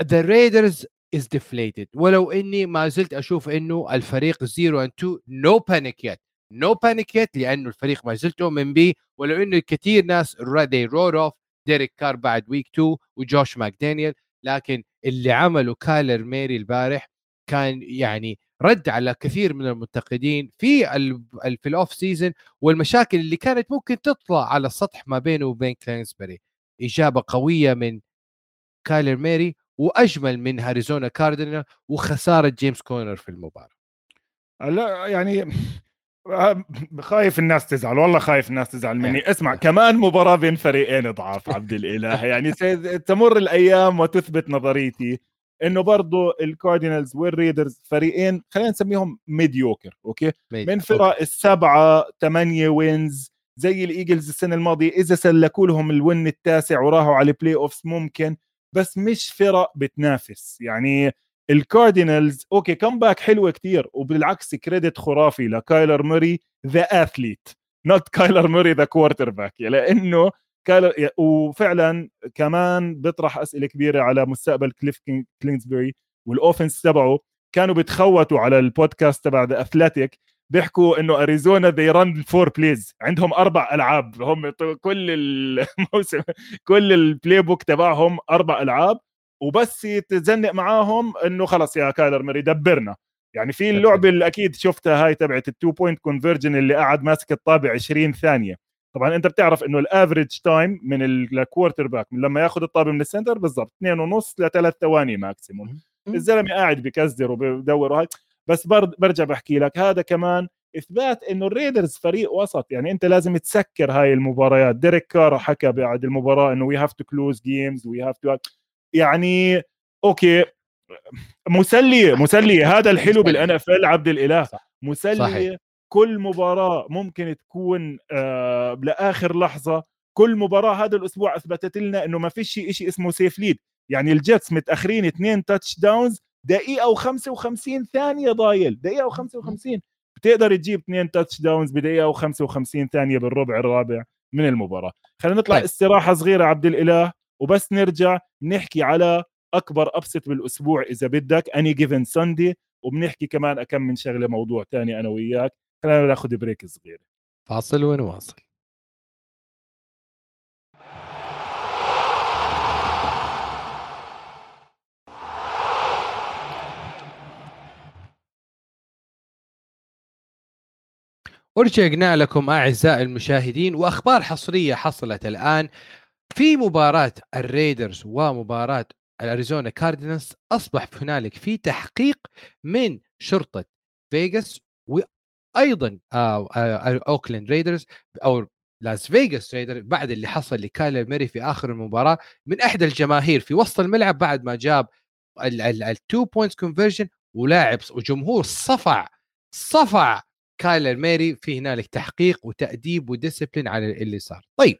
the Raiders is deflated ولو إني ما زلت أشوف إنه الفريق 0 and 2 no panic yet no panic yet لأنه الفريق ما زلت أؤمن به ولو إنه كثير ناس wrote off ديريك كار بعد week 2 وجوش ماكدانيال لكن اللي عمله كايلر موري البارح كان يعني رد على كثير من المنتقدين في في ال off season والمشاكل اللي كانت ممكن تطلع على السطح ما بينه وبين كلينسبري. إجابة قوية من كايلر موري وأجمل من هاي Arizona Cardinals وخسارة جيمس كونر في المباراة. لا يعني خايف الناس تزعل والله خايف الناس تزعل مني. اسمع كمان مباراة بين فريقين ضعاف عبد الإله. يعني تمر الأيام وتثبت نظريتي إنه برضه ال Cardinals وال Raiders فريقين خلينا نسميهم mediocre okay؟ من فرق السبعة ثمانيه wins زي ال Eagles السنة الماضية. إذا سلكوا لهم ال win التاسع وراحوا على ال playoffs ممكن بس مش فرق بتنافس. يعني ال Cardinals okay comeback حلوة كتير وبالعكس credit خرافي لكايلر موري the athlete not كايلر موري the quarterback لأنه كايلر وفعلا كمان بيطرح أسئلة كبيرة على مستقبل كليف كلينزبري وال offense تبعه كانوا بتخوثوا على البودكاست تبع The Athletic بيحكوا إنه أريزونا they run four plays عندهم أربع ألعاب هم كل الموسم كل ال playbook تبعهم أربع ألعاب وبس يتزنق معاهم إنه خلص يا كايلر ميري دبرنا. يعني في اللعبة اللي أكيد شفتها هاي تبعت ال two-point conversion اللي قاعد ماسك الطابع 20 ثانية. طبعا أنت بتعرف إنه ال average time من ال quarterback من لما ياخذ الطابة من ال center بالضبط اثنين ونص لثلاث ثواني maximum الزلمة قاعد بكزدر وبدور وهي بس برجع بحكي لك هذا كمان إثبات إنه ال Raiders فريق وسط. يعني أنت لازم تسكر هاي المباريات. ديريك كار حكى بعد المباراة إنه we have to close games we have to يعني okay مسليه مسليه هذا الحلو بال NFL عبد الإله. مسليه صحيح. كل مباراة ممكن تكون آه لآخر لحظة كل مباراة هذا الأسبوع أثبتت لنا إنه ما فيش شيء اسمه safe lead يعني ال Jets متأخرين اثنين touchdowns دقيقه و55 ثانية ضايل. دقيقة و55 بتقدر تجيب اثنين touchdowns بدقيقه و55 ثانية بالربع الرابع من المباراة. خلينا نطلع طيب. استراحة صغيرة عبد الإله. وبس نرجع نحكي على أكبر upset بالأسبوع إذا بدك any given Sunday وبنحكي كمان اكم من شغلة موضوع ثاني أنا وياك. خلينا ناخذ break صغير. فاصل ونواصل ورجعنا لكم أعزائي المشاهدين وأخبار حصرية حصلت الآن. في مباراة ال Raiders ومباراة ال Arizona Cardinals أصبح هنالك في تحقيق من شرطة فيغاس وأيضا آه، آه، Oakland Raiders أو Las Vegas Raiders بعد اللي حصل لكايلر موري في آخر المباراة من إحدى الجماهير في وسط الملعب بعد ما جاب ال two points conversion ولاعب وجمهور صفع صفع كايلر ميري في هنالك تحقيق وتأديب وديسبلين على اللي صار. طيب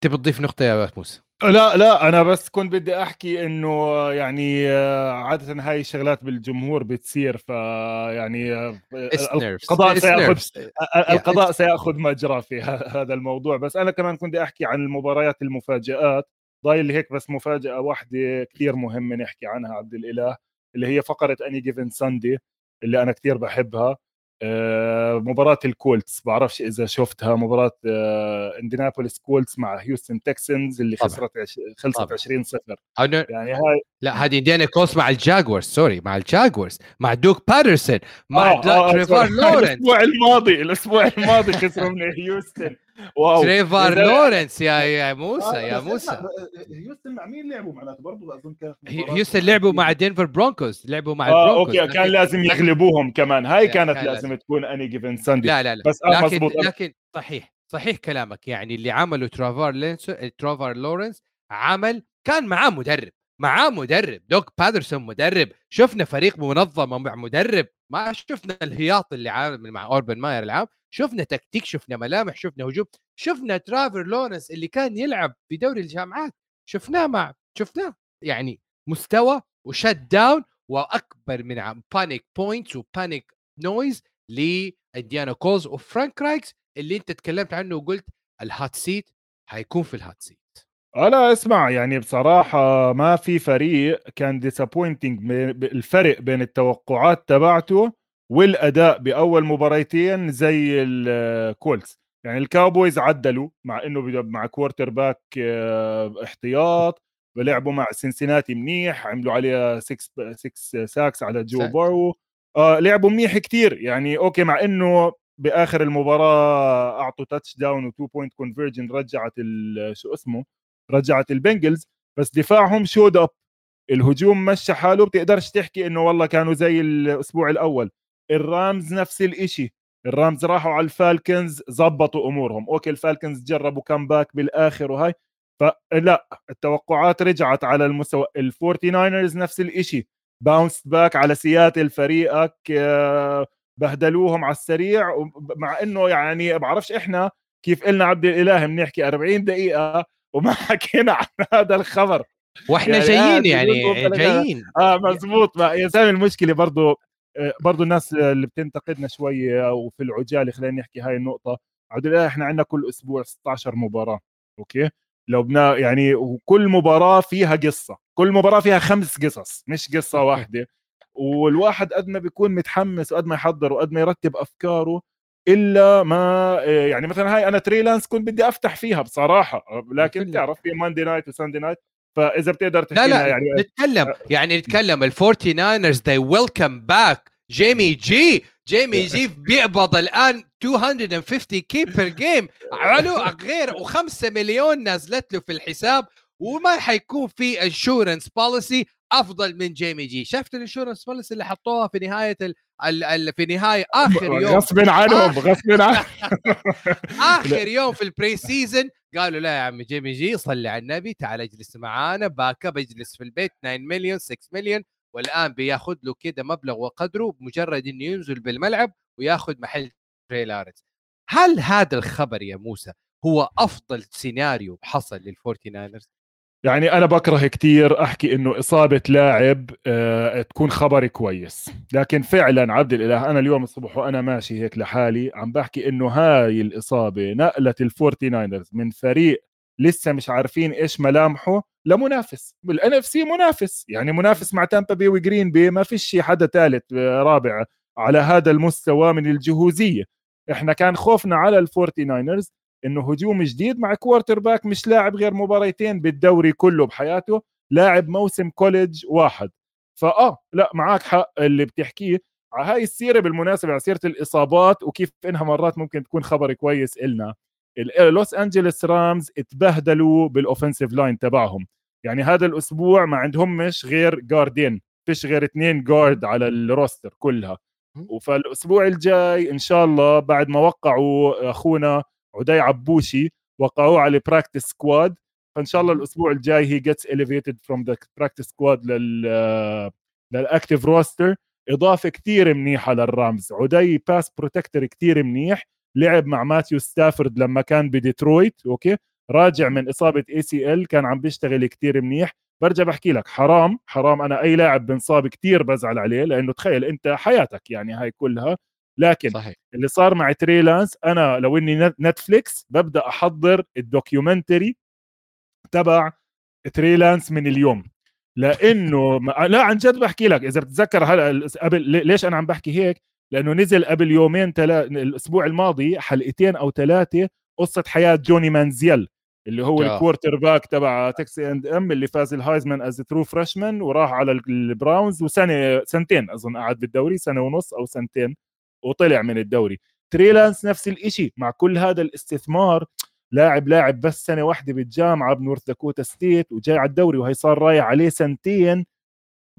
تبي تضيف نقطة يا موسى لا لا أنا بس كنت بدي أحكي إنه يعني آه، عادة هاي الشغلات بالجمهور بتصير ف يعني آه، القضاء سيأخذ القضاء سيأخذ مجرى في هذا الموضوع. بس أنا كمان كنت أحكي عن المباريات المفاجآت. ضايل هيك بس مفاجأة واحدة كثير مهمة نحكي عنها عبد الإله اللي هي فقرة any given Sunday اللي أنا كثير بحبها. مباراة ال Colts. بعرفش إذا شفتها مباراة Indianapolis Colts مع Houston Texans اللي خسرت خلصت 20 0 يعني هاي لا هذه Indiana Colts مع ال Jaguars sorry مع ال Jaguars مع دوغ بيدرسون مع آه آه تريفور لورنس الأسبوع الماضي الأسبوع الماضي خسروا من هيوستن wow. تريفور لورنس يا يا موسى يا موسى. هيوستن مع مين لعبوا؟ معناته برضه أظن كان هيوستن لعبوا مع Denver Broncos لعبوا مع آه ال Broncos. okay كان لازم يغلبوهم كمان. هاي كانت لازم تكون any given Sunday لا لا لا. بس آه لكن لكن صحيح صحيح كلامك. يعني اللي عمله ترافار لينسو تريفور لورنس عمل كان معاه مدرب. معاه مدرب دوغ بيدرسون مدرب شفنا فريق منظم مع مدرب ما شفنا الهياط اللي عامل مع أوربن ماير العام شفنا تكتيك شفنا ملامح شفنا هجوم شفنا ترافر لورنس اللي كان يلعب في دوري الجامعات شفناه مع شفناه يعني مستوى وشت داون وأكبر من بانيك بوينتس وبانيك نويز لإنديانا كولز وفرانك رايكس اللي أنت تكلمت عنه وقلت الهات سيت حيكون في الهات سيت لا أسمع يعني بصراحة ما في فريق كان ديسابوينتنج الفرق بين التوقعات تبعته والأداء بأول مباريتين زي ال Colts يعني ال Cowboys عدلوا مع إنه مع quarterback آه، احتياط ولعبوا مع سينسيناتي منيح عملوا عليها 6 6 sacks على جو بورو آه لعبوا منيح كتير. يعني okay مع إنه بآخر المباراة أعطوا touchdown و2 point conversion رجعت شو اسمه؟ رجعت ال Bengals بس دفاعهم showed up الهجوم مشى حاله بتقدرش تحكي إنه والله كانوا زي الأسبوع الأول. ال Rams نفس الإشي. ال Rams راحوا على ال Falcons زبطوا أمورهم. okay ال Falcons جربوا comeback بالآخر وهاي. فلا التوقعات رجعت على المستوى. ال Forty Niners نفس الإشي. bounce back على سياتل فريقك آه، بهدلوهم على السريع. مع إنه يعني بعرفش إحنا كيف قلنا عبد الإله بنحكي 40 دقيقة. وما حكينا عن هذا الخبر. وإحنا يعني جايين يعني جايين. آه مزبوط. يا زلمه المشكلة برضه آه، برضه الناس اللي بتنتقدنا شوية وفي العجالة خلينا نحكي هاي النقطة. عبد الله إحنا عندنا كل أسبوع 16 مباراة أوكي؟ لو بنا يعني وكل مباراة فيها قصة. كل مباراة فيها خمس قصص مش قصة واحدة. والواحد قد ما بيكون متحمس وقد ما يحضر وقد ما يرتب أفكاره إلا ما آه، يعني مثلا هاي أنا تري لانس كنت بدي أفتح فيها بصراحة لكن تعرف في Monday night و Sunday night فإذا بتقدر تحكي لا لا يعني نتكلم يعني نتكلم ال Forty Niners they welcome back جيمي جي جيمي جي بيقبض الآن 250 K per game علو غير و5 مليون نازلت له في الحساب وما حيكون في insurance policy أفضل من جيمي جي شفت ال insurance policy اللي حطوها في نهاية ال ال في نهاية آخر يوم. غصب عنهم غصب عنهم. آخر يوم في ال preseason قالوا لا يا عم جيمي جي صلي على النبي تعال اجلس معانا backup اجلس في البيت 9 مليون 6 مليون والآن بياخذ له كده مبلغ وقدره بمجرد إنه ينزل بالملعب وياخذ محل تري لانس هل هذا الخبر يا موسى هو أفضل سيناريو حصل لل Forty Niners يعني أنا بكره كثير أحكي إنه إصابة لاعب آه تكون خبر كويس. لكن فعلا عبد الإله أنا اليوم الصبح وأنا ماشي هيك لحالي عم بحكي إنه هاي الإصابة نقلت ال Forty Niners من فريق لسه مش عارفين إيش ملامحه لمنافس. بال NFC منافس. يعني منافس مع تامبا بي وجرين بي ما فيش حدا ثالث آه، رابع على هذا المستوى من الجهوزية. إحنا كان خوفنا على الفورتي ناينرز إنه هجوم جديد مع quarterback مش لاعب غير مباريتين بالدوري كله بحياته لاعب موسم college واحد. فآه لا معك حق اللي بتحكيه. هاي السيرة بالمناسبة على سيرة الإصابات وكيف إنها مرات ممكن تكون خبر كويس إلنا. لوس انجلس رامز اتبهدلوا بال offensive line تبعهم. يعني هذا الأسبوع ما عندهم مش غير جاردين فيش غير اثنين guard على ال roster كلها. فالاسبوع الجاي إن شاء الله بعد ما وقعوا أخونا عدي عبوشي وقعوه على practice squad فإن شاء الله الأسبوع الجاي he gets elevated from the practice squad لل لل active roster إضافة كثير منيحه للرامز عدي pass protector كثير منيح. لعب مع ماثيو ستافورد لما كان بديترويت okay؟ راجع من إصابة ACL كان عم بيشتغل كثير منيح. برجع بحكي لك حرام حرام. أنا أي لاعب بنصاب كثير بزعل عليه لأنه تخيل أنت حياتك يعني هاي كلها. لكن صحيح. اللي صار مع تريلانس أنا لو إني نتفليكس ببدأ أحضر ال documentary تبع تريلانس من اليوم لأنه لا عن جد بحكي لك إذا بتتذكر هلأ قبل ليش أنا عم بحكي هيك لأنه نزل قبل يومين تلا... الأسبوع الماضي حلقتين أو ثلاثة قصة حياة جوني مانزيل اللي هو جا. ال quarterback تبع Texas A&M اللي فاز الهايزمان as true freshman وراح على البراونز وسنة سنتين أظن قعد بالدوري سنة ونص أو سنتين وطلع من الدوري. تريلانس نفس الشيء مع كل هذا الاستثمار لاعب لاعب بس سنة واحدة بالجامعة بنورث داكوتا ستيت وجاي على الدوري وهي صار رايح عليه سنتين.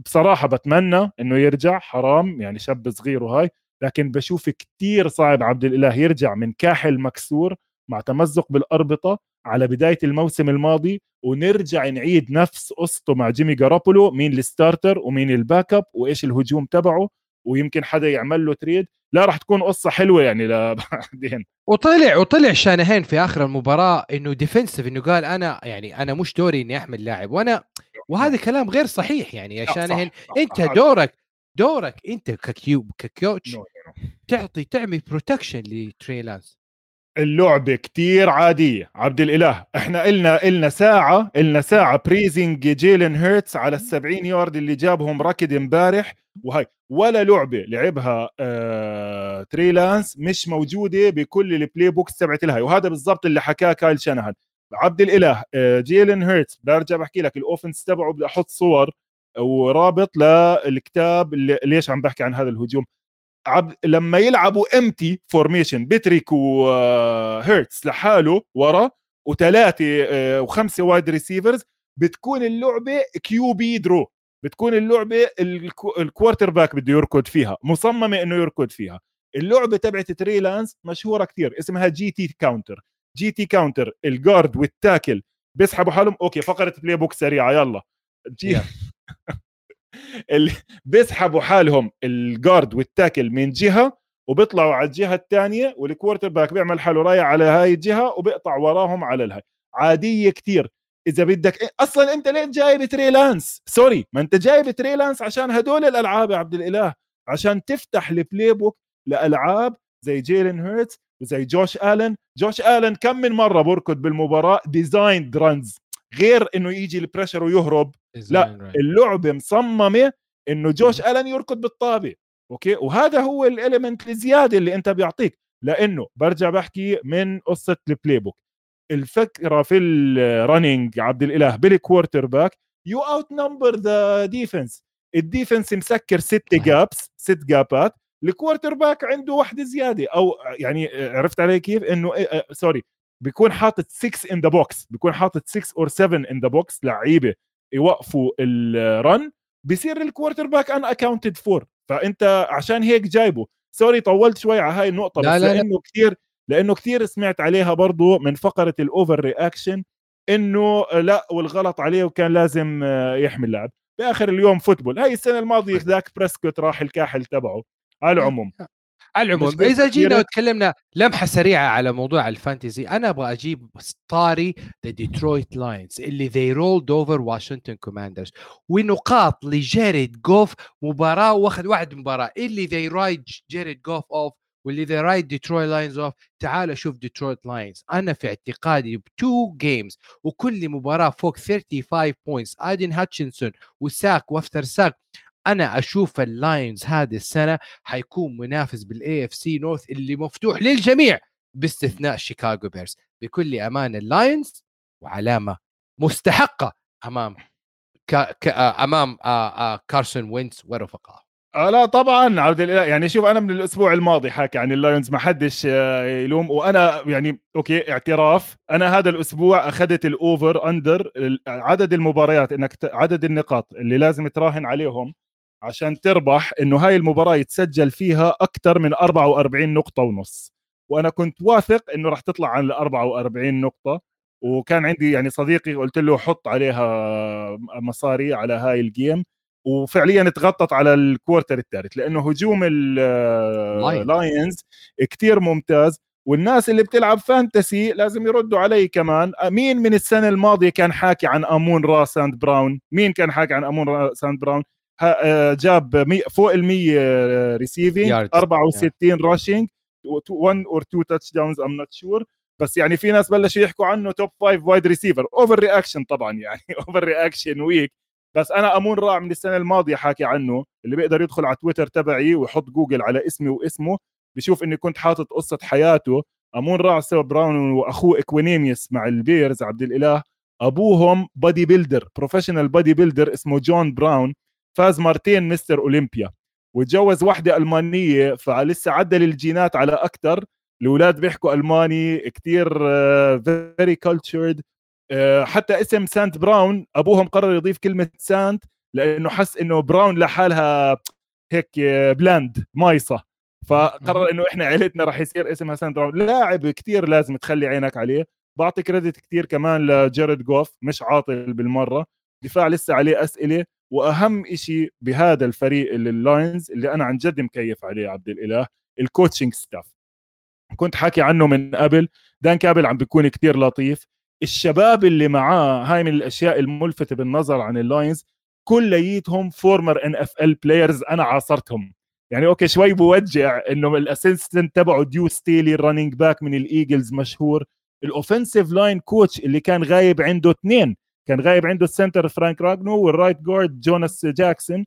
بصراحة بتمنى إنه يرجع حرام يعني شاب صغير وهاي لكن بشوف كتير صعب عبد الإله يرجع من كاحل مكسور مع تمزق بالأربطة على بداية الموسم الماضي ونرجع نعيد نفس قصته مع جيمي جارابولو مين ال starter ومين ال backup وإيش الهجوم تبعه ويمكن حدا يعمل له trade. لا راح تكون قصة حلوة يعني لبعدين. وطلع وطلع شانهين في آخر المباراة إنه defensive إنه قال أنا يعني أنا مش دوري إني احمل لاعب وأنا وهذا كلام غير صحيح يعني يا شانهين. أنت دورك دورك أنت ككيوب ك coach تعطي تعمل protection لتريلانس اللعبة كتير عادية. عبد الإله إحنا قلنا قلنا ساعة قلنا ساعة praising جيلن هيرتس على ال 70 يارد اللي جابهم ركض امبارح. وهي ولا لعبة لعبها آه تريلانس مش موجودة بكل ال playbooks تبعت لها. وهذا بالضبط اللي حكاه كايل شانهان. عبد الإله آه جيلن هيرتس برجع بحكي لك ال offense تبعه بدي أحط صور ورابط للكتاب ليش عم بحكي عن هذا الهجوم. عب... لما يلعبوا empty formation بتريك وهيرتس لحاله ورا وثلاثه آه، وخمسة wide receivers بتكون اللعبة QB draw بتكون اللعبة ال quarterback بده يركض فيها مصممة إنه يركض فيها. اللعبة تبعت تريلانس مشهورة كثير اسمها GT counter GT counter ال guard وال tackle بيسحبوا حالهم okay فقرة playbook سريعة يلا. جي اللي بيسحبوا حالهم ال guard وال tackle من جهة وبيطلعوا على الجهة الثانية وال quarterback بيعمل حاله رايح على هاي الجهة وبيقطع وراهم على الهاي. عادية كثير إذا بدك إيه، أصلا أنت ليه جايب تريلانس sorry ما أنت جايب تريلانس عشان هدول الألعاب يا عبد الإله عشان تفتح ال playbook لألعاب زي جيلين هيرتس وزي جوش الن جوش الن كم من مرة بركض بالمباراة؟ designed runs غير إنه يجي ال pressure ويهرب. لا اللعبة مصممة إنه جوش ألن يركض بالطابة. okay؟ وهذا هو ال element الزيادة اللي أنت بيعطيك. لأنه برجع بحكي من قصة ال playbook الفكرة في ال running عبد الإله بال quarterback you outnumber the defense ال defense مسكر ست gaps ست جابات ال quarterback عنده واحدة زيادة. أو يعني عرفت علي كيف؟ إنه sorry بيكون حاطط 6 in the box بيكون حاطط 6 or 7 in the box لعيبة يوقفوا ال run بصير ال quarterback unaccounted for فأنت عشان هيك جايبه. sorry طولت شوي على هاي النقطة لا بس لا لأنه كثير لأنه كثير سمعت عليها برضو من فقرة ال overreaction إنه لا والغلط عليه وكان لازم يحمل لاعب بآخر اليوم فوتبول هاي السنة الماضية ذاك بريسكوت راح الكاحل تبعه على العموم. على العموم إذا جينا وتكلمنا لمحة سريعة على موضوع الفانتزي أنا أبغى أجيب ستاري ذا ديترويت لاينز اللي ذي رولد اوفر واشنطن كوماندرز ونقاط لجيريد جوف مباراة واخذ واحد مباراة اللي ذي رايد جيريد جوف اوف واللي ذي رايد ديترويت لاينز اوف تعال شوف ديترويت لاينز أنا في اعتقادي ب two games وكل مباراة فوق 35 points آدين هاتشنسون و sack و after sack أنا أشوف اللاينز هذه السنة حيكون منافس بال NFC North اللي مفتوح للجميع باستثناء شيكاغو بيرز بكل أمان اللاينز وعلامة مستحقة أمام كا كا أمام آآ آآ كارسون وينتس ورفقائه لا طبعا عبد الاله يعني شوف أنا من الأسبوع الماضي حكي عن ال Lions ما حدش يلوم وأنا يعني okay اعتراف أنا هذا الأسبوع أخذت ال over under عدد المباريات إنك عدد النقاط اللي لازم تراهن عليهم عشان تربح إنه هاي المباراة يتسجل فيها أكثر من 44 نقطة ونص. وأنا كنت واثق إنه راح تطلع عن ال 44 نقطة. وكان عندي يعني صديقي قلت له حط عليها مصاري على هاي ال game وفعليا تغطت على ال quarter الثالث لأنه هجوم ال Lions كثير ممتاز. والناس اللي بتلعب fantasy لازم يردوا علي كمان. مين من السنة الماضية كان حاكي عن أمون را سانت براون؟ مين كان حاكي عن أمون را سانت براون؟ جاب فوق ال 100 receiving 64 rushing 1 or 2 touchdowns I'm not sure بس يعني في ناس بلشوا يحكوا عنه top 5 wide receiver overreaction طبعا يعني. overreaction week بس أنا أمون را من السنة الماضية حاكي عنه اللي بيقدر يدخل على تويتر تبعي ويحط جوجل على اسمي واسمه بشوف إني كنت حاطط قصة حياته. أمون را سانت براون وأخوه اكوينيميوس مع ال Bears عبد الإله. أبوهم bodybuilder professional bodybuilder اسمه جون براون. فاز مرتين Mr. Olympia وتجوز واحدة ألمانية فلسه عدل الجينات على أكثر الأولاد بيحكوا ألماني كتير very cultured uh, حتى اسم سانت براون أبوهم قرر يضيف كلمة سانت لأنه حس إنه براون لحالها هيك bland مايصة. فقرر إنه إحنا عيلتنا راح يصير اسمها سانت براون. لاعب كتير لازم تخلي عينك عليه. بعطي credit كتير كمان لجيرد جوف مش عاطل بالمرة. دفاع لسه عليه أسئلة. وأهم شيء بهذا الفريق اللي ال Lions اللي أنا عن جد مكيف عليه عبد الإله ال coaching staff كنت حكي عنه من قبل دان كامبل عم بيكون كتير لطيف. الشباب اللي معاه هاي من الأشياء الملفتة بالنظر عن ال Lions كليتهم former NFL players أنا عاصرتهم. يعني okay شوي بوجع إنه ال assistant تبعه ديوس ستيلي ال running back من ال Eagles مشهور. ال offensive line coach اللي كان غايب عنده اثنين كان غايب عنده ال center فرانك راجنو وال right guard جوناس جاكسون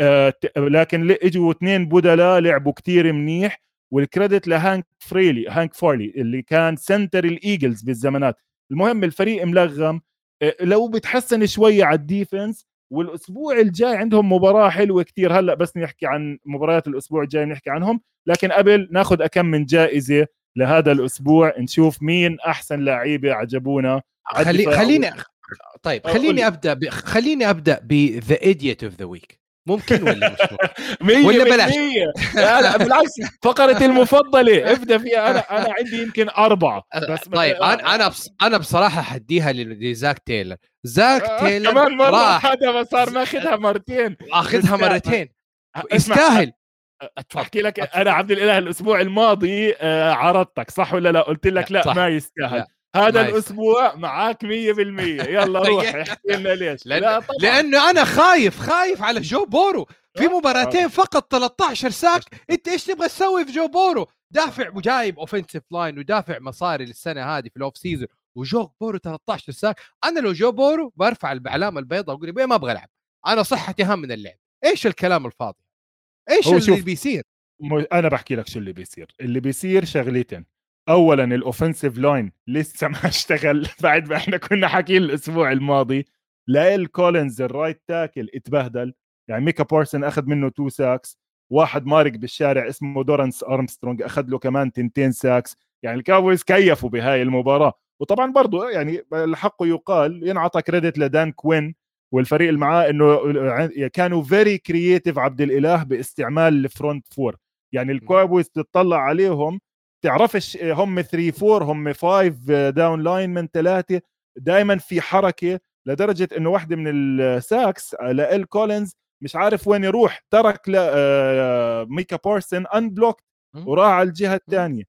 آه لكن إجوا اثنين بدلاء لعبوا كتير منيح وال credit لهانك فريلي هانك فارلي اللي كان center ال Eagles بالزمانات. المهم الفريق ملغم آه لو بتحسن شوية على ال defense والأسبوع الجاي عندهم مباراة حلوة كتير. هلأ بس نحكي عن مباريات الأسبوع الجاي نحكي عنهم لكن قبل ناخذ أكم من جائزة لهذا الأسبوع نشوف مين أحسن لعيبة عجبونا خلي خليني طيب خليني أبدأ ب... خليني أبدأ ب the idiot of the week ممكن ولا مش ممكن؟ ولا بلاش؟ لا لا بالعكس. فقرة المفضلة. ابدأ فيها. أنا أنا عندي يمكن أربعة بس طيب أنا أنا بص... أنا بصراحة حعطيها لزاك تايلر. زاك آه تايلر كمان مرة راح هذا صار ماخذها مرتين. اخذها مرتين. يستاهل. أحكي لك أنا عبد الإله الأسبوع الماضي آه، عرضتك صح ولا لا؟ قلت لك لا, لا ما يستاهل. لا. هذا nice. الأسبوع معاك 100% يلا روح احكي لنا ليش. لأن... لا طبعا. لأنه أنا خايف خايف على جو بورو. في آه. مباراتين فقط 13 sack إنت إيش تبغى تسوي في جو بورو؟ دافع وجايب offensive line ودافع مصاري للسنة هذه في ال off season وجو بورو 13 sack أنا لو جو بورو برفع العلم البيضاء وأقول ما أبغى ألعب. أنا صحتي اهم من اللعب. إيش الكلام الفاضي؟ إيش اللي بيصير؟ أنا بحكي لك شو اللي بيصير. اللي بيصير شغلتين. اولا ال offensive line لسه ما اشتغل. بعد ما إحنا كنا حاكيين الأسبوع الماضي. لائل كولينز ال right tackle اتبهدل. يعني ميكا بارسونز أخذ منه two sacks واحد مارق بالشارع اسمه دورانس ارمسترونج أخذ له كمان تنتين sacks يعني ال Cowboys كيفوا بهاي المباراة. وطبعا برضه يعني الحق يقال ينعطى كريدت لدان كوين والفريق اللي معاه إنه كانوا very creative عبد الإله باستعمال ال front four يعني ال Cowboys تطلع عليهم تعرفش هم 3 4 هم 5 down line من ثلاثة. دائما في حركة لدرجة إنه واحدة من ال sacks لال كولينز مش عارف وين يروح ترك ميكا بارسون unblocked وراح على الجهة الثانية.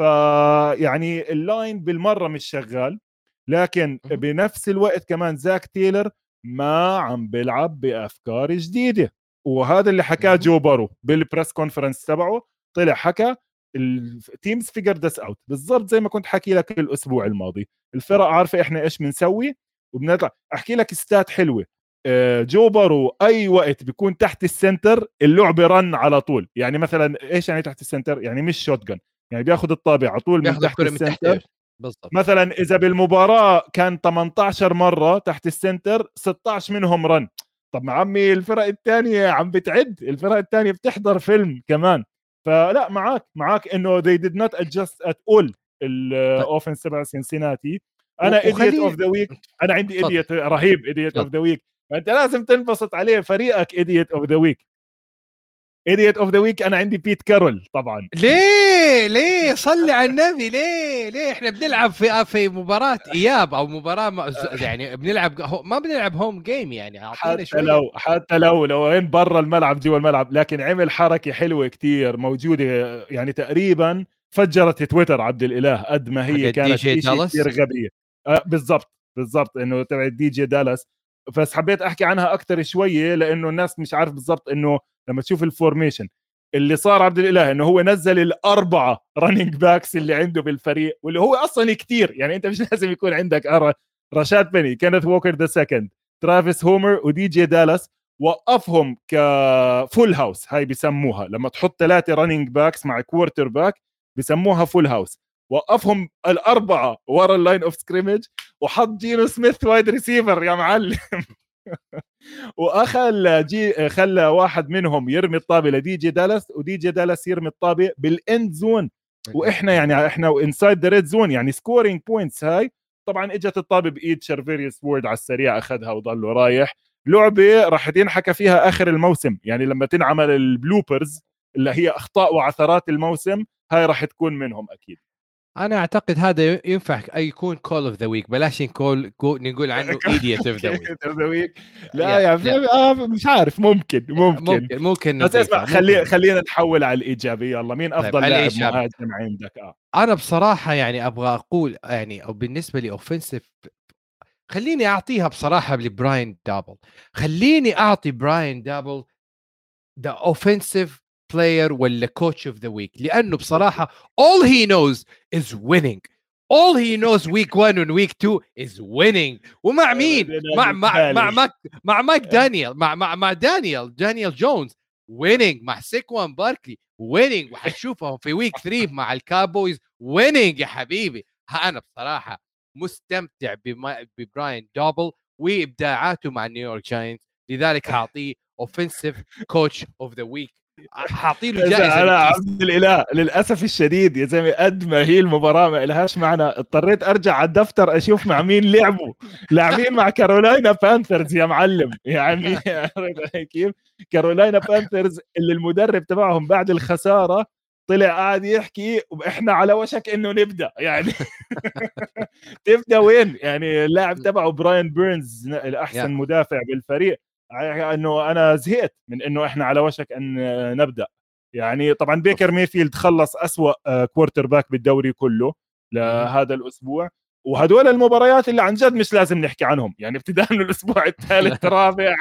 فيعني ال line بالمرة مش شغال لكن بنفس الوقت كمان زاك تيلر ما عم بيلعب بأفكار جديدة. وهذا اللي حكاه جو بارو بال press conference تبعه. طلع حكى ال teams figured this out بالضبط زي ما كنت حكي لك الأسبوع الماضي. الفرق عارفة إحنا إيش بنسوي؟ وبنطلع. أحكي لك stat حلوة. آه، جو بارو أي وقت بيكون تحت ال center اللعبه run على طول. يعني مثلا إيش يعني تحت ال center يعني مش shotgun يعني بياخذ الطابع على طول من تحت ال center بالضبط. مثلا إذا بالمباراة كان 18 مرة تحت ال center 16 منهم run طب ما عمي الفرق الثانية عم بتعد. الفرق الثانية بتحضر فيلم كمان. فلا معك معك إنه they did not adjust at all ال offense تبع سنسيناتي أنا idiot of the week أنا عندي idiot رهيب idiot of the week فأنت لازم تنبسط عليه فريقك idiot of the week idiot of the week أنا عندي بيت كارول طبعا. ليه؟ ليه؟ صلي على النبي ليه؟ ليه؟ إحنا بنلعب في في مباراة إياب أو مباراة يعني بنلعب ما بنلعب home game يعني حتى شوية. لو حتى لو لو وين برا الملعب جوا الملعب لكن عمل حركة حلوة كتير موجودة يعني تقريبا فجرت تويتر عبد الإله قد ما هي كانت كثير غبية. آه بالضبط بالضبط إنه تبع دي جي دالاس. بس حبيت أحكي عنها أكثر شوية لأنه الناس مش عارف بالضبط إنه لما تشوف ال formation اللي صار عبد الإله إنه هو نزل الأربعة running backs اللي عنده بالفريق واللي هو أصلا كثير يعني أنت مش لازم يكون عندك رشاد بني كينيث ووكر the second ترافيس هومر ودي جي دالاس وقفهم ك full house هاي بسموها لما تحط ثلاثة running backs مع quarterback بسموها full house وقفهم الأربعة ورا ال line of scrimmage وحط جينو سميث wide receiver يا معلم. واخل جي خلى واحد منهم يرمي الطابة لدي جي دالاس ودي جي دالاس يرمي الطابة بال end zone. وإحنا يعني إحنا inside the red zone يعني scoring points هاي. طبعا إجت الطابة بإيد شرفيريوس وورد على السريع أخذها وضله رايح. لعبة راح ينحكى فيها آخر الموسم. يعني لما تنعمل ال bloopers اللي هي أخطاء وعثرات الموسم هاي راح تكون منهم أكيد. أنا أعتقد هذا ينفع يكون call of the week بلاش نقول نقول عنه idiot of the week لا يا آه مش عارف ممكن ممكن. ممكن ممكن بس اسمع خلي خلينا نحول على الإيجابية. يلا مين طيب، أفضل طيب لاعب مهاجم عندك؟ آه. أنا بصراحة يعني أبغى أقول يعني أو بالنسبة لي offensive خليني أعطيها بصراحة لبراين دابول. خليني أعطي براين دابل ذا اوفنسيف بلاير ولا coach of the week لأنه بصراحة all he knows is winning. All he knows week 1 and week 2 is winning. ومع مين؟ مع مع مع مع, مع مايك دانيال. مع مع مع دانيال. دانيال جونز. Winning. مع سيكوان باركلي. Winning. وحتشوفهم في week 3 مع الكاوبويز winning يا حبيبي. أنا بصراحة مستمتع ببراين دابول وإبداعاته مع نيويورك جاينتس لذلك هعطيه offensive coach of the week حاطين له جائزة أنا عبد الإله للأسف الشديد يا زلمة قد ما هي المباراة ما لهاش معنى. اضطريت أرجع على الدفتر أشوف مع مين لعبوا. لاعبين مع كارولاينا بانثرز يا معلم؟ يعني كيف؟ كارولاينا بانثرز اللي المدرب تبعهم بعد الخسارة طلع قاعد يحكي وإحنا على وشك إنه نبدأ. يعني تبدأ وين؟ يعني اللاعب تبعه براين بيرنز الأحسن مدافع بالفريق. إنه أنا زهقت من إنه إحنا على وشك أن نبدأ. يعني طبعا بيكر ميفيلد خلص أسوأ quarterback بالدوري كله لهذا الأسبوع. وهدول المباريات اللي عن جد مش لازم نحكي عنهم. يعني ابتداء من الأسبوع الثالث الرابع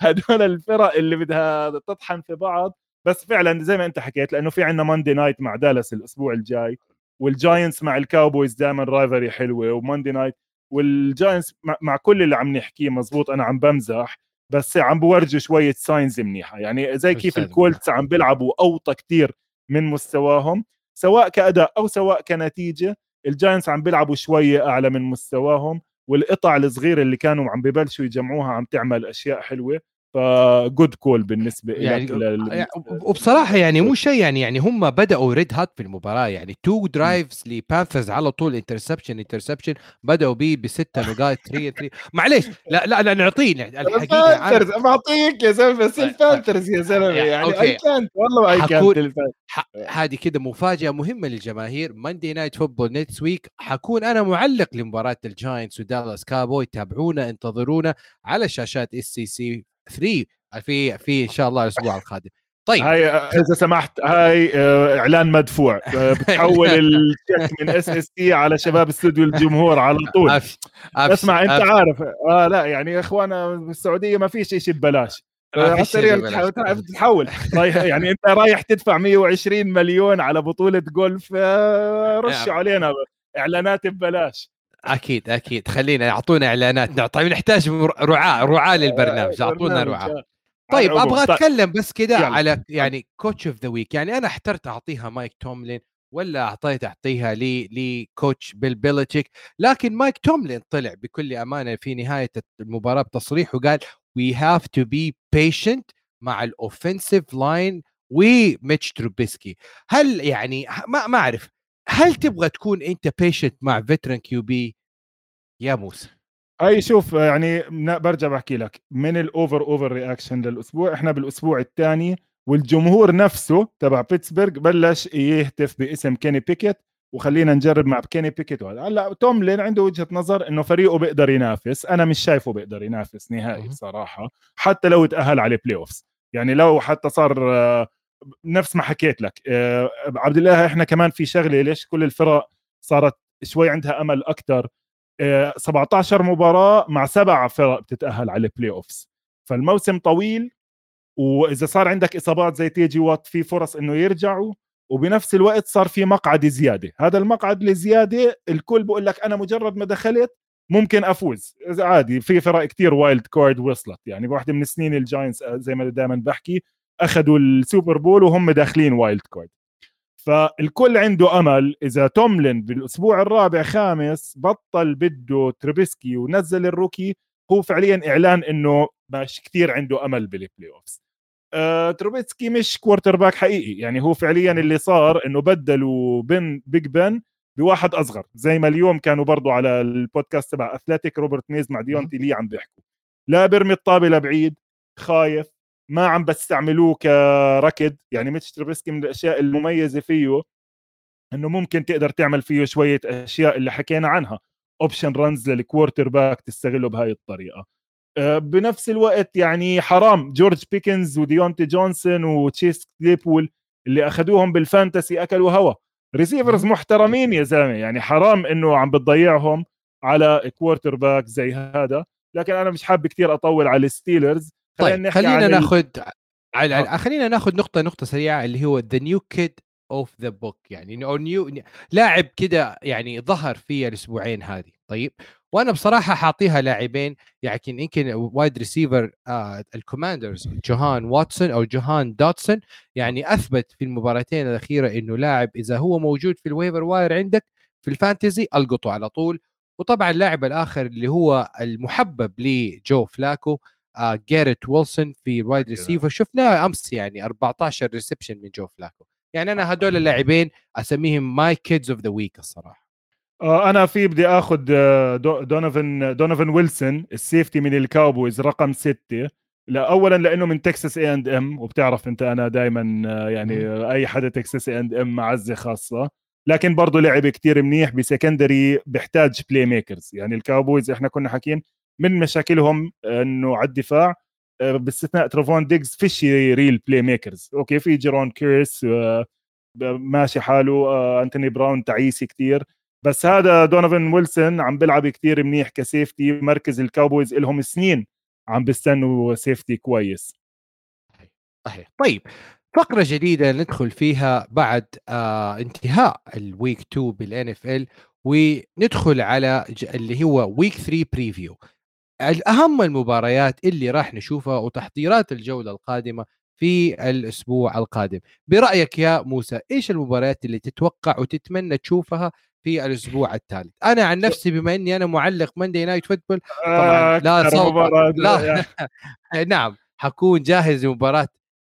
هدول الفرق اللي بدها تطحن في بعض. بس فعلا زي ما أنت حكيت لأنه في عندنا Monday night مع دالاس الأسبوع الجاي. والجاينتس مع الكاوبويز دائما rivalry حلوة و Monday night والجاينتس مع كل اللي عم نحكيه مزبوط أنا عم بمزح. بس عم بورجوا شوية signs منيحة. يعني زي كيف الكولتس عم بيلعبوا أوطى كتير من مستواهم سواء كأداء أو سواء كنتيجة الجاينتس عم بيلعبوا شوية أعلى من مستواهم والقطع الصغيرة اللي كانوا عم ببلشوا يجمعوها عم تعمل أشياء حلوة. ف good call بالنسبة يعني لك وبصراحة يعني مو شيء يعني يعني هم بدأوا red hot في المباراة يعني two drives لبانثرز على طول interception interception بدأوا به بستة نقاط 3 3 معليش لا لا لا نعطيه الحقيقة البانثرز بعطيك يا زلمة بس البانثرز يا زلمة يعني اي كانت والله اي كانت هذه كده مفاجأة مهمة للجماهير. Monday night football next week حكون أنا معلق لمباراة الجاينتس ودالاس كاوبوي تابعونا انتظرونا على شاشات اس اس سي 3 في في إن شاء الله الأسبوع القادم. طيب. هاي إذا سمحت هاي آه، إعلان مدفوع آه، بتحول الشيك من اس اس سي على شباب استوديو الجمهور على طول. اسمع أنت أفش. عارف آه لا يعني اخوانا بالسعودية ما فيش شيء ببلاش. على السريع بتتحول رايح يعني أنت رايح تدفع 120 مليون على بطولة جولف آه، رشوا علينا إعلانات ببلاش. أكيد أكيد. خلينا يعطونا إعلانات. طيب نحتاج رعاة رعاة للبرنامج. أعطونا رعاة. طيب أبغى طيب. أتكلم بس كذا على يعني coach of the week يعني أنا احترت أعطيها مايك توملين ولا أعطيت أعطيها لي ل coach بيل بيلتشيك لكن مايك توملين طلع بكل أمانة في نهاية المباراة بتصريح وقال we have to be patient مع ال offensive line وميتش تروبيسكي هل يعني ما ما أعرف. هل تبغى تكون أنت patient مع veteran QB يا موسى. أي شوف يعني برجع بحكي لك. من ال over overreaction للأسبوع إحنا بالأسبوع الثاني والجمهور نفسه تبع بيتسبرغ بلش يهتف باسم كيني بيكيت وخلينا نجرب مع كيني بيكيت وهذا. هلأ توملين عنده وجهة نظر إنه فريقه بيقدر ينافس. أنا مش شايفه بيقدر ينافس نهائي بصراحة حتى لو تاهل على ال playoffs يعني لو حتى صار آه، نفس ما حكيت لك. آه، عبد الله إحنا كمان في شغلة ليش كل الفرق صارت شوي عندها أمل أكثر 17 مباراة مع سبع فرق بتتأهل على ال playoffs فالموسم طويل وإذا صار عندك إصابات زي تيجي وات في فرص إنه يرجعوا وبنفس الوقت صار في مقعد زيادة. هذا المقعد الزياده الكل بقول لك أنا مجرد ما دخلت ممكن أفوز. عادي في فرق كتير wild card وصلت. يعني بواحدة من السنين الجاينتس زي ما دائما بحكي أخذوا ال Super Bowl وهم داخلين wild card فالكل عنده أمل إذا توملين بالأسبوع الرابع خامس بطل بده تروبيسكي ونزل ال rookie هو فعليا إعلان إنه مش كثير عنده أمل بال playoffs أه تروبيسكي مش quarterback حقيقي يعني هو فعليا اللي صار إنه بدلوا بن Big بن بواحد أصغر زي ما اليوم كانوا برضو على البودكاست تبع Athletic روبرت ميز مع ديونتي لي عم بيحكوا. لا برمي الطابة لبعيد خايف ما عم بستعملوه كركض. يعني ميتش تروبيسكي من الأشياء المميزة فيه إنه ممكن تقدر تعمل فيه شوية أشياء اللي حكينا عنها. option runs لل quarterback تستغله بهاي الطريقة. آه، بنفس الوقت يعني حرام. جورج بيكنز وديونتي جونسون وتشيس كلايبول اللي أخذوهم بال fantasy أكلوا هوا. receivers محترمين يا زلمة. يعني حرام إنه عم بتضيعهم على quarterback زي هذا. لكن أنا مش حابب كثير أطول على الستيلرز طيب خلينا ناخذ على آه. خلينا ناخذ نقطة نقطة سريعة اللي هو the new kid of the block يعني أو new لاعب كده يعني ظهر في الأسبوعين هذه طيب وأنا بصراحة حاعطيها لاعبين يعني يمكن wide receiver آه الكوماندرز جوهان دوتسون أو جوهان دوتسون يعني أثبت في المباراتين الأخيرة إنه لاعب إذا هو موجود في ال waiver wire عندك في ال fantasy ألقطه على طول وطبعا اللاعب الآخر اللي هو المحبب لجو فلاكو غاريت ويلسون في wide receiver شفناه أمس يعني 14 reception من جو فلاكو يعني أنا هدول اللاعبين أسميهم my kids of the week الصراحة. آه أنا في بدي آخذ آه، دونوفن دونوفن ويلسون ال safety من الكاوبويز رقم ستة. لا اولا لأنه من تكساس اي اند ام وبتعرف أنت أنا دائما آه، يعني أي حدا تكساس اي اند ام معزة خاصة. لكن برضه لعب كتير منيح ب secondary بيحتاج playmakers يعني الكاوبويز إحنا كنا حاكين من مشاكلهم إنه على الدفاع آه، باستثناء تروفون ديجز فيش real playmakers okay في جيرون كيرس آه، ماشي حاله آه، أنتوني براون تعيسي كتير. بس هذا دونوفن ويلسون عم بيلعب كتير منيح ك safety. مركز الكاوبويز لهم سنين عم بيستنوا safety كويس. صحيح. طيب فقرة جديدة ندخل فيها بعد آه انتهاء ال week 2 بال NFL وندخل على اللي هو week 3 preview أهم المباريات اللي راح نشوفها وتحضيرات الجولة القادمة في الأسبوع القادم. برأيك يا موسى إيش المباريات اللي تتوقع وتتمنى تشوفها في الأسبوع الثالث؟ أنا عن نفسي بما إني أنا معلق Monday Night Football طبعا لا صوت لا نعم حكون جاهز لمباراة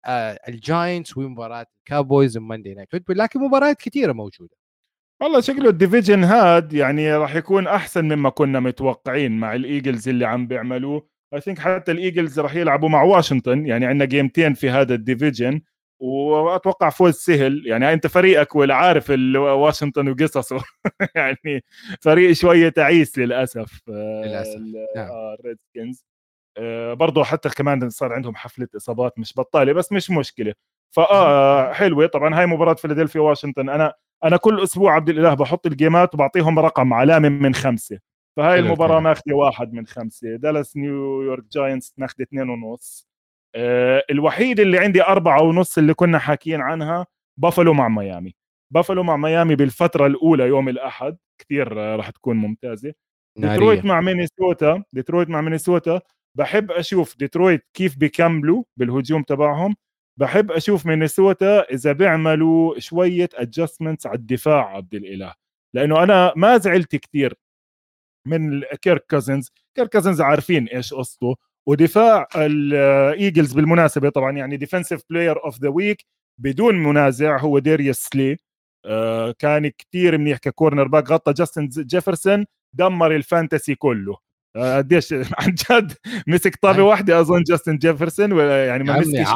آه، الجاينتس ومباراة الكاوبويز و Monday Night Football لكن مباريات كثيرة موجودة. والله شكله ال division هاد يعني راح يكون أحسن مما كنا متوقعين مع الإيجلز اللي عم بيعملوه. I think حتى الإيجلز راح يلعبوا مع واشنطن. يعني عندنا game تين في هذا ال division. وأتوقع فوز سهل. يعني أنت فريقك ولا عارف واشنطن وقصصه. يعني فريق شوية تعيس للأسف للأسف. نعم. الريدسكنز آه برضه حتى كمان صار عندهم حفلة إصابات مش بطالة بس مش مشكلة. فآه حلوة. طبعا هاي مباراة فيلادلفيا واشنطن. أنا أنا كل أسبوع عبد الإله بحط ال game ات وبعطيهم رقم علامة من خمسة. فهاي المباراة ماخذه واحد من خمسة. دالاس نيويورك جاينتس ماخذه اثنين ونص. أه الوحيد اللي عندي أربعة ونص اللي كنا حاكيين عنها بافلو مع ميامي. بافلو مع ميامي بالفترة الأولى يوم الأحد. كثير راح تكون ممتازة. ديترويت مع مينيسوتا ديترويت مع مينيسوتا. بحب أشوف ديترويت كيف بيكملوا بالهجوم تبعهم. بحب أشوف مينيسوتا إذا بيعملوا شوية adjustments على الدفاع عبد الإله لأنه أنا ما زعلت كثير من كيرك كازنز كيرك كازنز عارفين إيش قصته ودفاع الايجلز بالمناسبة طبعا يعني defensive player of the week بدون منازع هو داريس سلي آه كان كثير منيح ك cornerback غطى جاستن جيفرسون دمر ال fantasy كله. قديش عن جد مسك طابة واحدة أظن جاستن جيفرسون يعني ما مسكش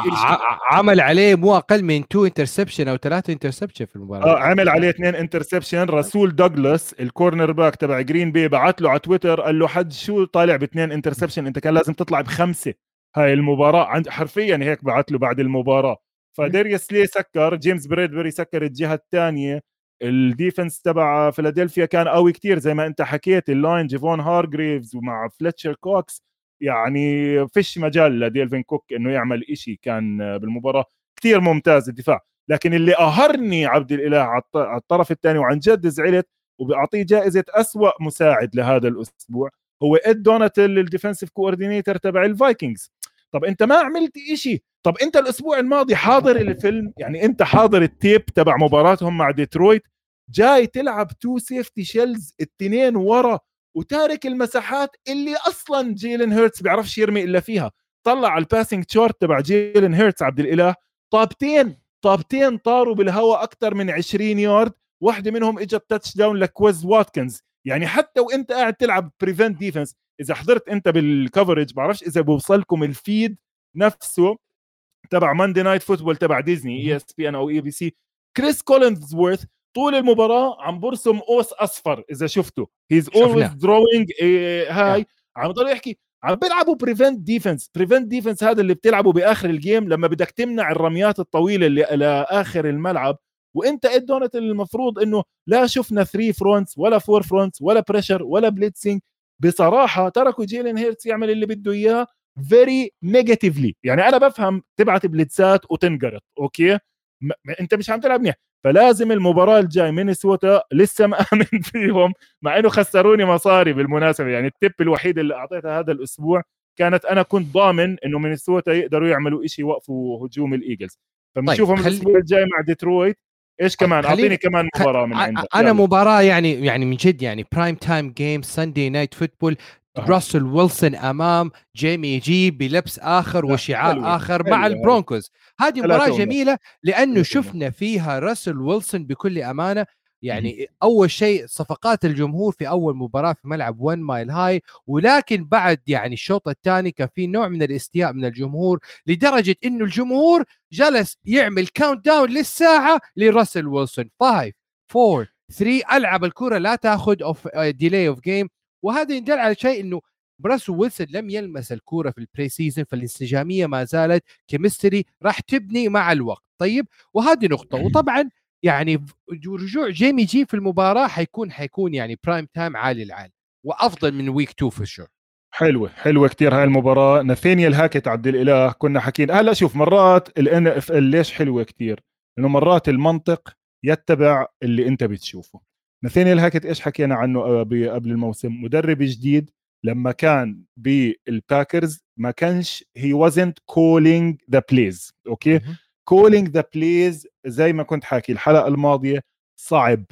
عمل عليه مو أقل من two interception أو ثلاثة interception في المباراة. آه عمل عليه اثنين interception رسول دوغلاس ال cornerback تبع جرين بي بعت له على تويتر قال له حد شو طالع باثنين interception انت كان لازم تطلع بخمسة. هاي المباراة عند حرفيا هيك بعت له بعد المباراة. فداريس سلي سكر؟ جيمس بريدبري سكر الجهة الثانية. ال defense تبع فيلادلفيا كان قوي كتير زي ما انت حكيت ال line جيفون هارجريفز ومع فلتشر كوكس. يعني فيش مجال لدالفين كوك إنه يعمل إشي كان بالمباراة. كتير ممتاز الدفاع. لكن اللي قهرني عبد الإله على الطرف الثاني وعن جد زعلت وبعطيه جائزة أسوأ مساعد لهذا الأسبوع هو إد دوناتل ال defensive coordinator تبع الفايكنجز. طب انت ما عملت إشي. طب انت الأسبوع الماضي حاضر الفيلم يعني انت حاضر ال tape تبع مباراتهم مع ديترويت جاي تلعب two safety shells التنين ورا وتارك المساحات اللي أصلا جيلن هيرتس بيعرفش يرمي إلا فيها. طلع على ال passing chart تبع جيلن هيرتس عبد الإله طابتين طابتين طاروا بالهواء أكثر من 20 يارد واحدة منهم إجت touchdown لكويز واتكنز. يعني حتى وإنت قاعد تلعب prevent defense إذا حضرت إنت بال coverage بعرفش إذا بوصلكم ال feed نفسه تبع ماندي نايت فوتبول تبع ديزني اي اس بي ان أو اي بي سي كريس كولينزورث طول المباراة عم برسم قوس أصفر إذا شفته هيز اولويز دروينج هاي عم ضل يحكي. عم بيلعبوا بريفنت ديفنس بريفنت ديفنس هذا اللي بتلعبه بآخر الجيم لما بدك تمنع الرميات الطويلة اللي لاخر الملعب وانت اد دونت المفروض انه لا شفنا 3 فرونتس ولا 4 فرونتس ولا بريشر ولا بليتسينج بصراحة تركوا جيلين هيرتس يعمل اللي بده إياه very negatively يعني أنا بفهم تبعت blitzات وتنقرط أوكي؟ م- أنت مش عم تلعب منيح. فلازم المباراة الجاي مينيسوتا لسه مآمن فيهم مع إنه خسروني مصاري بالمناسبة. يعني ال tip الوحيد اللي اعطيتها هذا الأسبوع كانت أنا كنت ضامن إنه مينيسوتا يقدروا يعملوا شيء يوقفوا هجوم الإيجلز. فبنشوفهم طيب. الأسبوع الجاي مع ديترويت. إيش كمان؟ أعطيني كمان مباراة من عندك. أنا مباراة يعني يعني من جد يعني prime time game Sunday Night Football راسل ويلسون أمام جيمي جي بلبس آخر وشعار آخر مع البرونكوز. هذه مباراة جميلة لأنه شفنا فيها راسل ويلسون بكل أمانة يعني أول شيء صفقات الجمهور في أول مباراة في ملعب 1 mile high ولكن بعد يعني الشوط الثاني كان في نوع من الإستياء من الجمهور لدرجة إنه الجمهور جلس يعمل count down للساعة لراسل ويلسون. 5 4 3 ألعب الكرة لا تأخذ اوف delay of game وهذا يدل على شيء إنه راسل ويلسون لم يلمس الكوره في ال pre season فالانسجاميه ما زالت chemistry راح تبني مع الوقت. طيب وهذه نقطة. وطبعا يعني رجوع جيمي جي في المباراة حيكون حيكون يعني prime time عالي العال وأفضل من week 2 for sure حلوة حلوة كثير هاي المباراة. ناثانيال هاكت عبد الإله كنا حكينا هلا شوف مرات الان اف ال ليش حلوة كثير إنه مرات المنطق يتبع اللي أنت بتشوفه. ناثانيال هاكت إيش حكينا عنه آه، قبل الموسم؟ مدرب جديد لما كان بالباكرز ما كانش هي wasn't calling the plays أوكي؟ Calling the plays زي ما كنت حاكي الحلقة الماضية صعب.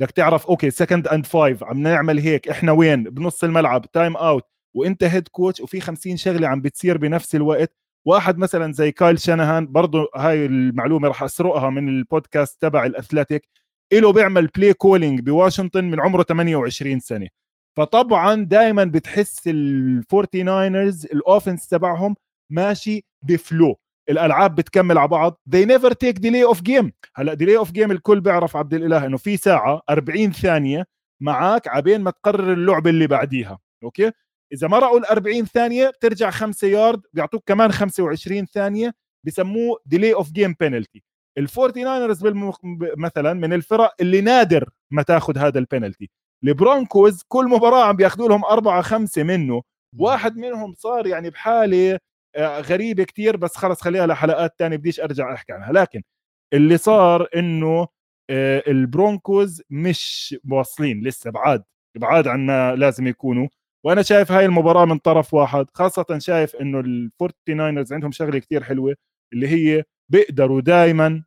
بدك تعرف أوكي second and five عم نعمل هيك إحنا وين؟ بنص الملعب time out وأنت head coach وفي 50 شغلة عم بتصير بنفس الوقت. واحد مثلا زي كايل شانهان برضه هاي المعلومة راح أسرقها من البودكاست تبع الأثليتيك له بيعمل play calling بواشنطن من عمره 28 سنة. فطبعا دائما بتحس الفورتي ناينرز ال offense تبعهم ماشي ب flow الألعاب بتكمل على بعض. They never take delay of game. هلأ delay of game الكل بيعرف عبد الإله إنه في ساعة 40 ثانية معك عبين ما تقرر اللعبة اللي بعديها. أوكي؟ إذا مرقوا ال 40 ثانية بترجع 5 يارد بيعطوك كمان 25 ثانية بسموه delay of game penalty الفورتي ناينرز بالمخ... مثلا من الفرق اللي نادر ما تاخذ هذا البينالتي البرونكوز كل مباراة عم بياخذوا لهم أربعة خمسة منه. واحد منهم صار يعني بحالة غريبة كتير بس خلص خليها لحلقات تانية بديش أرجع أحكي عنها. لكن اللي صار إنه آه، البرونكوز مش واصلين لسه بعاد بعاد عن ما لازم يكونوا. وأنا شايف هاي المباراة من طرف واحد خاصة شايف إنه الفورتي ناينرز عندهم شغلة كتير حلوة اللي هي بيقدروا دائما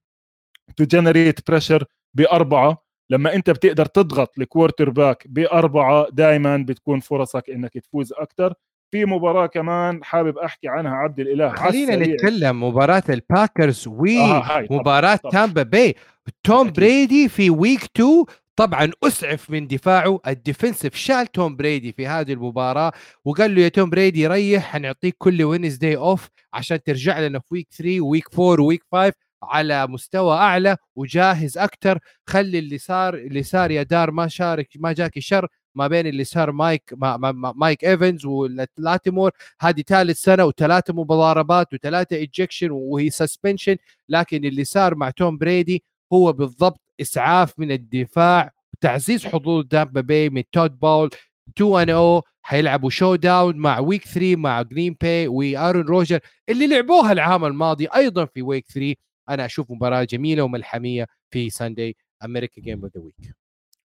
to generate pressure بأربعة. لما أنت بتقدر تضغط ال quarterback بأربعة دائما بتكون فرصك إنك تفوز أكثر في مباراة كمان حابب أحكي عنها عبد الإله خلينا نتكلم مباراة الباكرز ومباراه آه تامبا باي توم بريدي في week 2 طبعا أسعف من دفاعه ال defensive شال توم بريدي في هذه المباراة وقال له يا توم بريدي ريح حنعطيك كل Wednesday off عشان ترجع لنا في week 3 و week 4 و week 5 على مستوى أعلى وجاهز أكثر خلي اللي صار اللي صار يا دار ما شارك ما جاك شر. ما بين اللي صار مايك ما ما مايك إيفنز ولاتيمور. هذه ثالث سنة وثلاثه مضاربات وثلاثة ejection وهي suspension لكن اللي صار مع توم بريدي هو بالضبط إسعاف من الدفاع وتعزيز حظوظ تامبا باي من تود بولز. 2 إن أو حيلعبوا showdown مع week 3 مع جرين باي وارون روجر اللي لعبوها العام الماضي أيضا في week 3 أنا أشوف مباراة جميلة وملحمية في ساندي America game of the week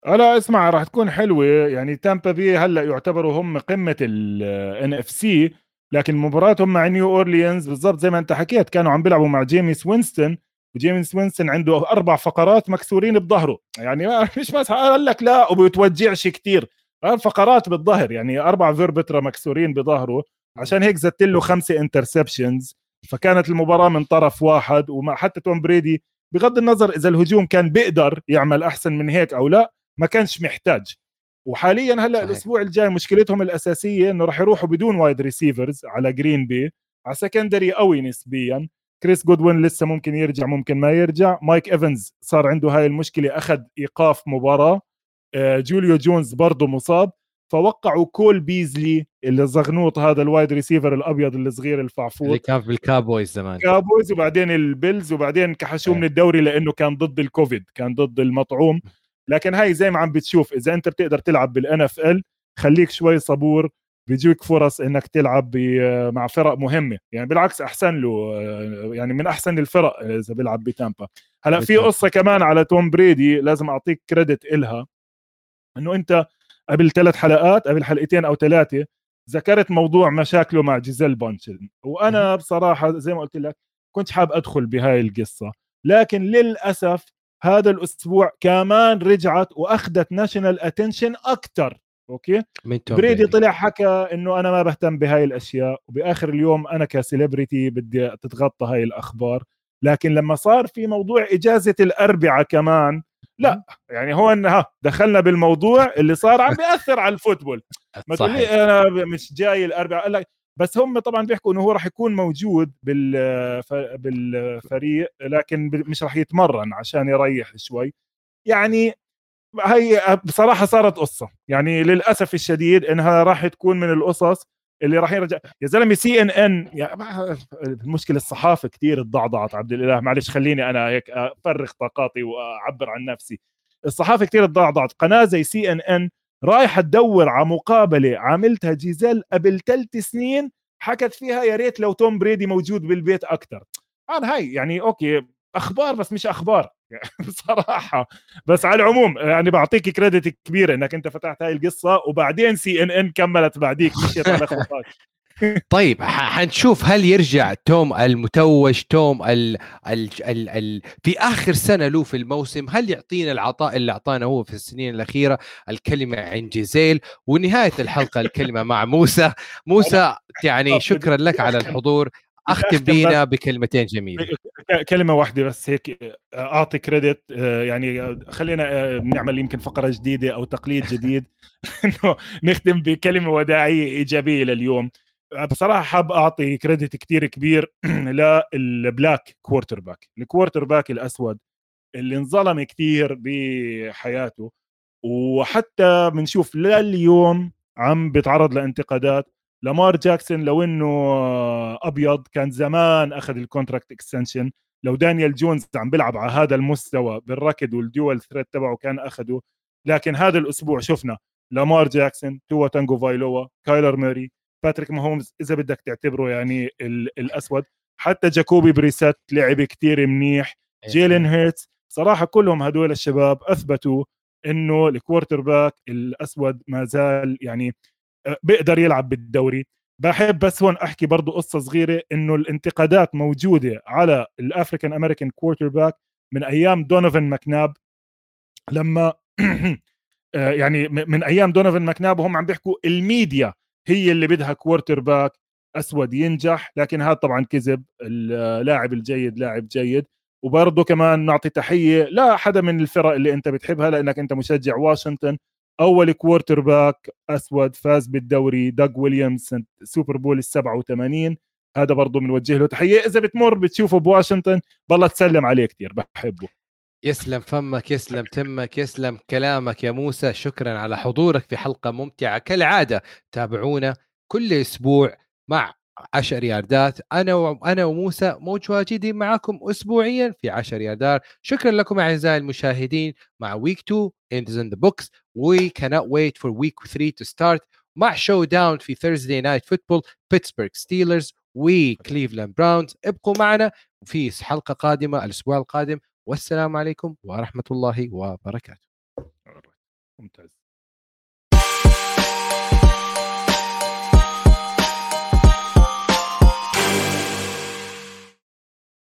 لا اسمع راح تكون حلوة. يعني تامبا بي هلأ يعتبروا هم قمة الان اف سي لكن مباراتهم مع نيو أورليانز بالضبط زي ما أنت حكيت كانوا عم بيلعبوا مع جيمس وينستون وجيمس وينستون عنده أربع فقرات مكسورين بظهره. يعني مش بس قال لك لا وبيتوجعش كثير فقرات بالظهر يعني أربع vertebrae مكسورين بظهره. عشان هيك زدت له خمسة interceptions فكانت المباراة من طرف واحد وما حتى توم بريدي بغض النظر إذا الهجوم كان بيقدر يعمل أحسن من هيك أو لا ما كانش محتاج. وحاليا هلأ صحيح. الأسبوع الجاي مشكلتهم الأساسية إنه راح يروحوا بدون wide receivers على جرين بي على secondary قوي نسبيا. كريس جودوين لسه ممكن يرجع ممكن ما يرجع. مايك ايفنز صار عنده هاي المشكلة أخذ إيقاف مباراة. آه، جوليو جونز برضه مصاب. فوقعوا كول بيزلي اللي الزغنوط هذا ال wide receiver الأبيض الصغير الفعفور. اللي كان بالكاوبويز زمان. كاوبويز وبعدين البيلز وبعدين كحشوه من الدوري لأنه كان ضد الكوفيد كان ضد المطعوم. لكن هاي زي ما عم بتشوف إذا أنت بتقدر تلعب بال NFL خليك شوي صبور بيجيك فرص إنك تلعب مع فرق مهمة. يعني بالعكس أحسن له يعني من أحسن الفرق إذا بيلعب بتامبا. هلأ في قصة كمان على توم بريدي لازم أعطيك credit إلها. إنه أنت قبل ثلاث حلقات قبل حلقتين أو ثلاثة ذكرت موضوع مشاكله مع جيزيل بونشن وأنا بصراحة زي ما قلت لك كنت حاب أدخل بهاي القصة. لكن للأسف هذا الأسبوع كمان رجعت وأخذت national attention أكثر okay؟ بريدي طلع حكى إنه أنا ما بهتم بهاي الأشياء وبآخر اليوم أنا ك celebrity بدي تتغطى هاي الأخبار. لكن لما صار في موضوع إجازة الأربعاء كمان لا يعني هون ها دخلنا بالموضوع اللي صار عم بيأثر على ال football. ما تقول لي أنا مش جاي الأربعاء قال لك بس هم طبعا بيحكوا إنه هو راح يكون موجود بالفريق لكن مش راح يتمرن عشان يريح شوي. يعني هي بصراحة صارت قصة. يعني للأسف الشديد إنها راح تكون من القصص اللي راح يرجع. يا زلمة سي إن إن المشكلة الصحافة كثير تضعضعت عبد الإله. معلش خليني أنا هيك أفرغ طاقاتي وأعبر عن نفسي. الصحافة كثير تضعضعت. قناة زي سي إن إن رايحه تدور على مقابلة عملتها جيزيل قبل ثلاث سنين حكت فيها يا ريت لو توم بريدي موجود بالبيت أكثر أنا هاي يعني okay أخبار بس مش أخبار. بصراحة. بس على العموم يعني بعطيك credit كبير إنك أنت فتحت هاي القصة وبعدين سي إن إن كملت بعديك مشيت على خطاك طيب حنشوف هل يرجع توم المتوج توم ال ال ال ال في آخر سنة له في الموسم هل يعطينا العطاء اللي أعطانا هو في السنين الأخيرة؟ الكلمة عن جيزيل ونهاية الحلقة الكلمة مع موسى. موسى يعني شكرا لك على الحضور. أختم بينا بكلمتين جميلة. كلمة واحدة بس هيك أعطي credit يعني خلينا نعمل يمكن فقرة جديدة أو تقليد جديد. إنه نختم بكلمة وداعية إيجابية لليوم. بصراحة حاب أعطي credit كتير كبير لل black quarterback ال quarterback الأسود اللي انظلم كثير بحياته. وحتى بنشوف لليوم عم بيتعرض لانتقادات. لامار جاكسون لو إنه أبيض كان زمان أخذ ال contract extension لو دانيال جونز عم بيلعب على هذا المستوى بالركض وال dual threat تبعه كان أخذه. لكن هذا الأسبوع شفنا لامار جاكسون توا تاغوفايلوا كايلر موري باتريك ماهومز إذا بدك تعتبره يعني الأسود. حتى جاكوبي بريسات لعب كتير منيح. إيه. جيلين هيرتس صراحة كلهم هدول الشباب أثبتوا إنه ال quarterback الأسود ما زال يعني آه، بيقدر يلعب بالدوري. بحب بس هون أحكي برضو قصة صغيرة إنه الانتقادات موجودة على ال African American quarterback من أيام دونوفن ماكناب لما آه، يعني من أيام دونوفن ماكناب وهم عم بيحكوا الميديا هي اللي بدها quarterback أسود ينجح لكن هذا طبعا كذب اللاعب الجيد لاعب جيد. وبرضه كمان نعطي تحية لحدا من الفرق اللي أنت بتحبها لأنك أنت مشجع واشنطن. أول quarterback أسود فاز بالدوري دوغ ويليامز سوبر بول ال 87 هذا برضه بنوجه له تحية. إذا بتمر بتشوفه بواشنطن بالله تسلم عليه كثير بحبه. يسلم فمك يسلم تمك يسلم كلامك يا موسى. شكرا على حضورك في حلقة ممتعة. كالعادة تابعونا كل أسبوع مع 10 ياردات. أنا وأنا وموسى متواجدين معكم اسبوعيا في 10 ياردات. شكرا لكم أعزائي المشاهدين. مع week 2 in the books. We cannot wait for week 3 to start. مع showdown في Thursday Night Football بيتسبرغ ستيلرز وكليفلاند براونز ابقوا معنا في حلقة قادمة الأسبوع القادم. والسلام عليكم ورحمة الله وبركاته. ممتاز.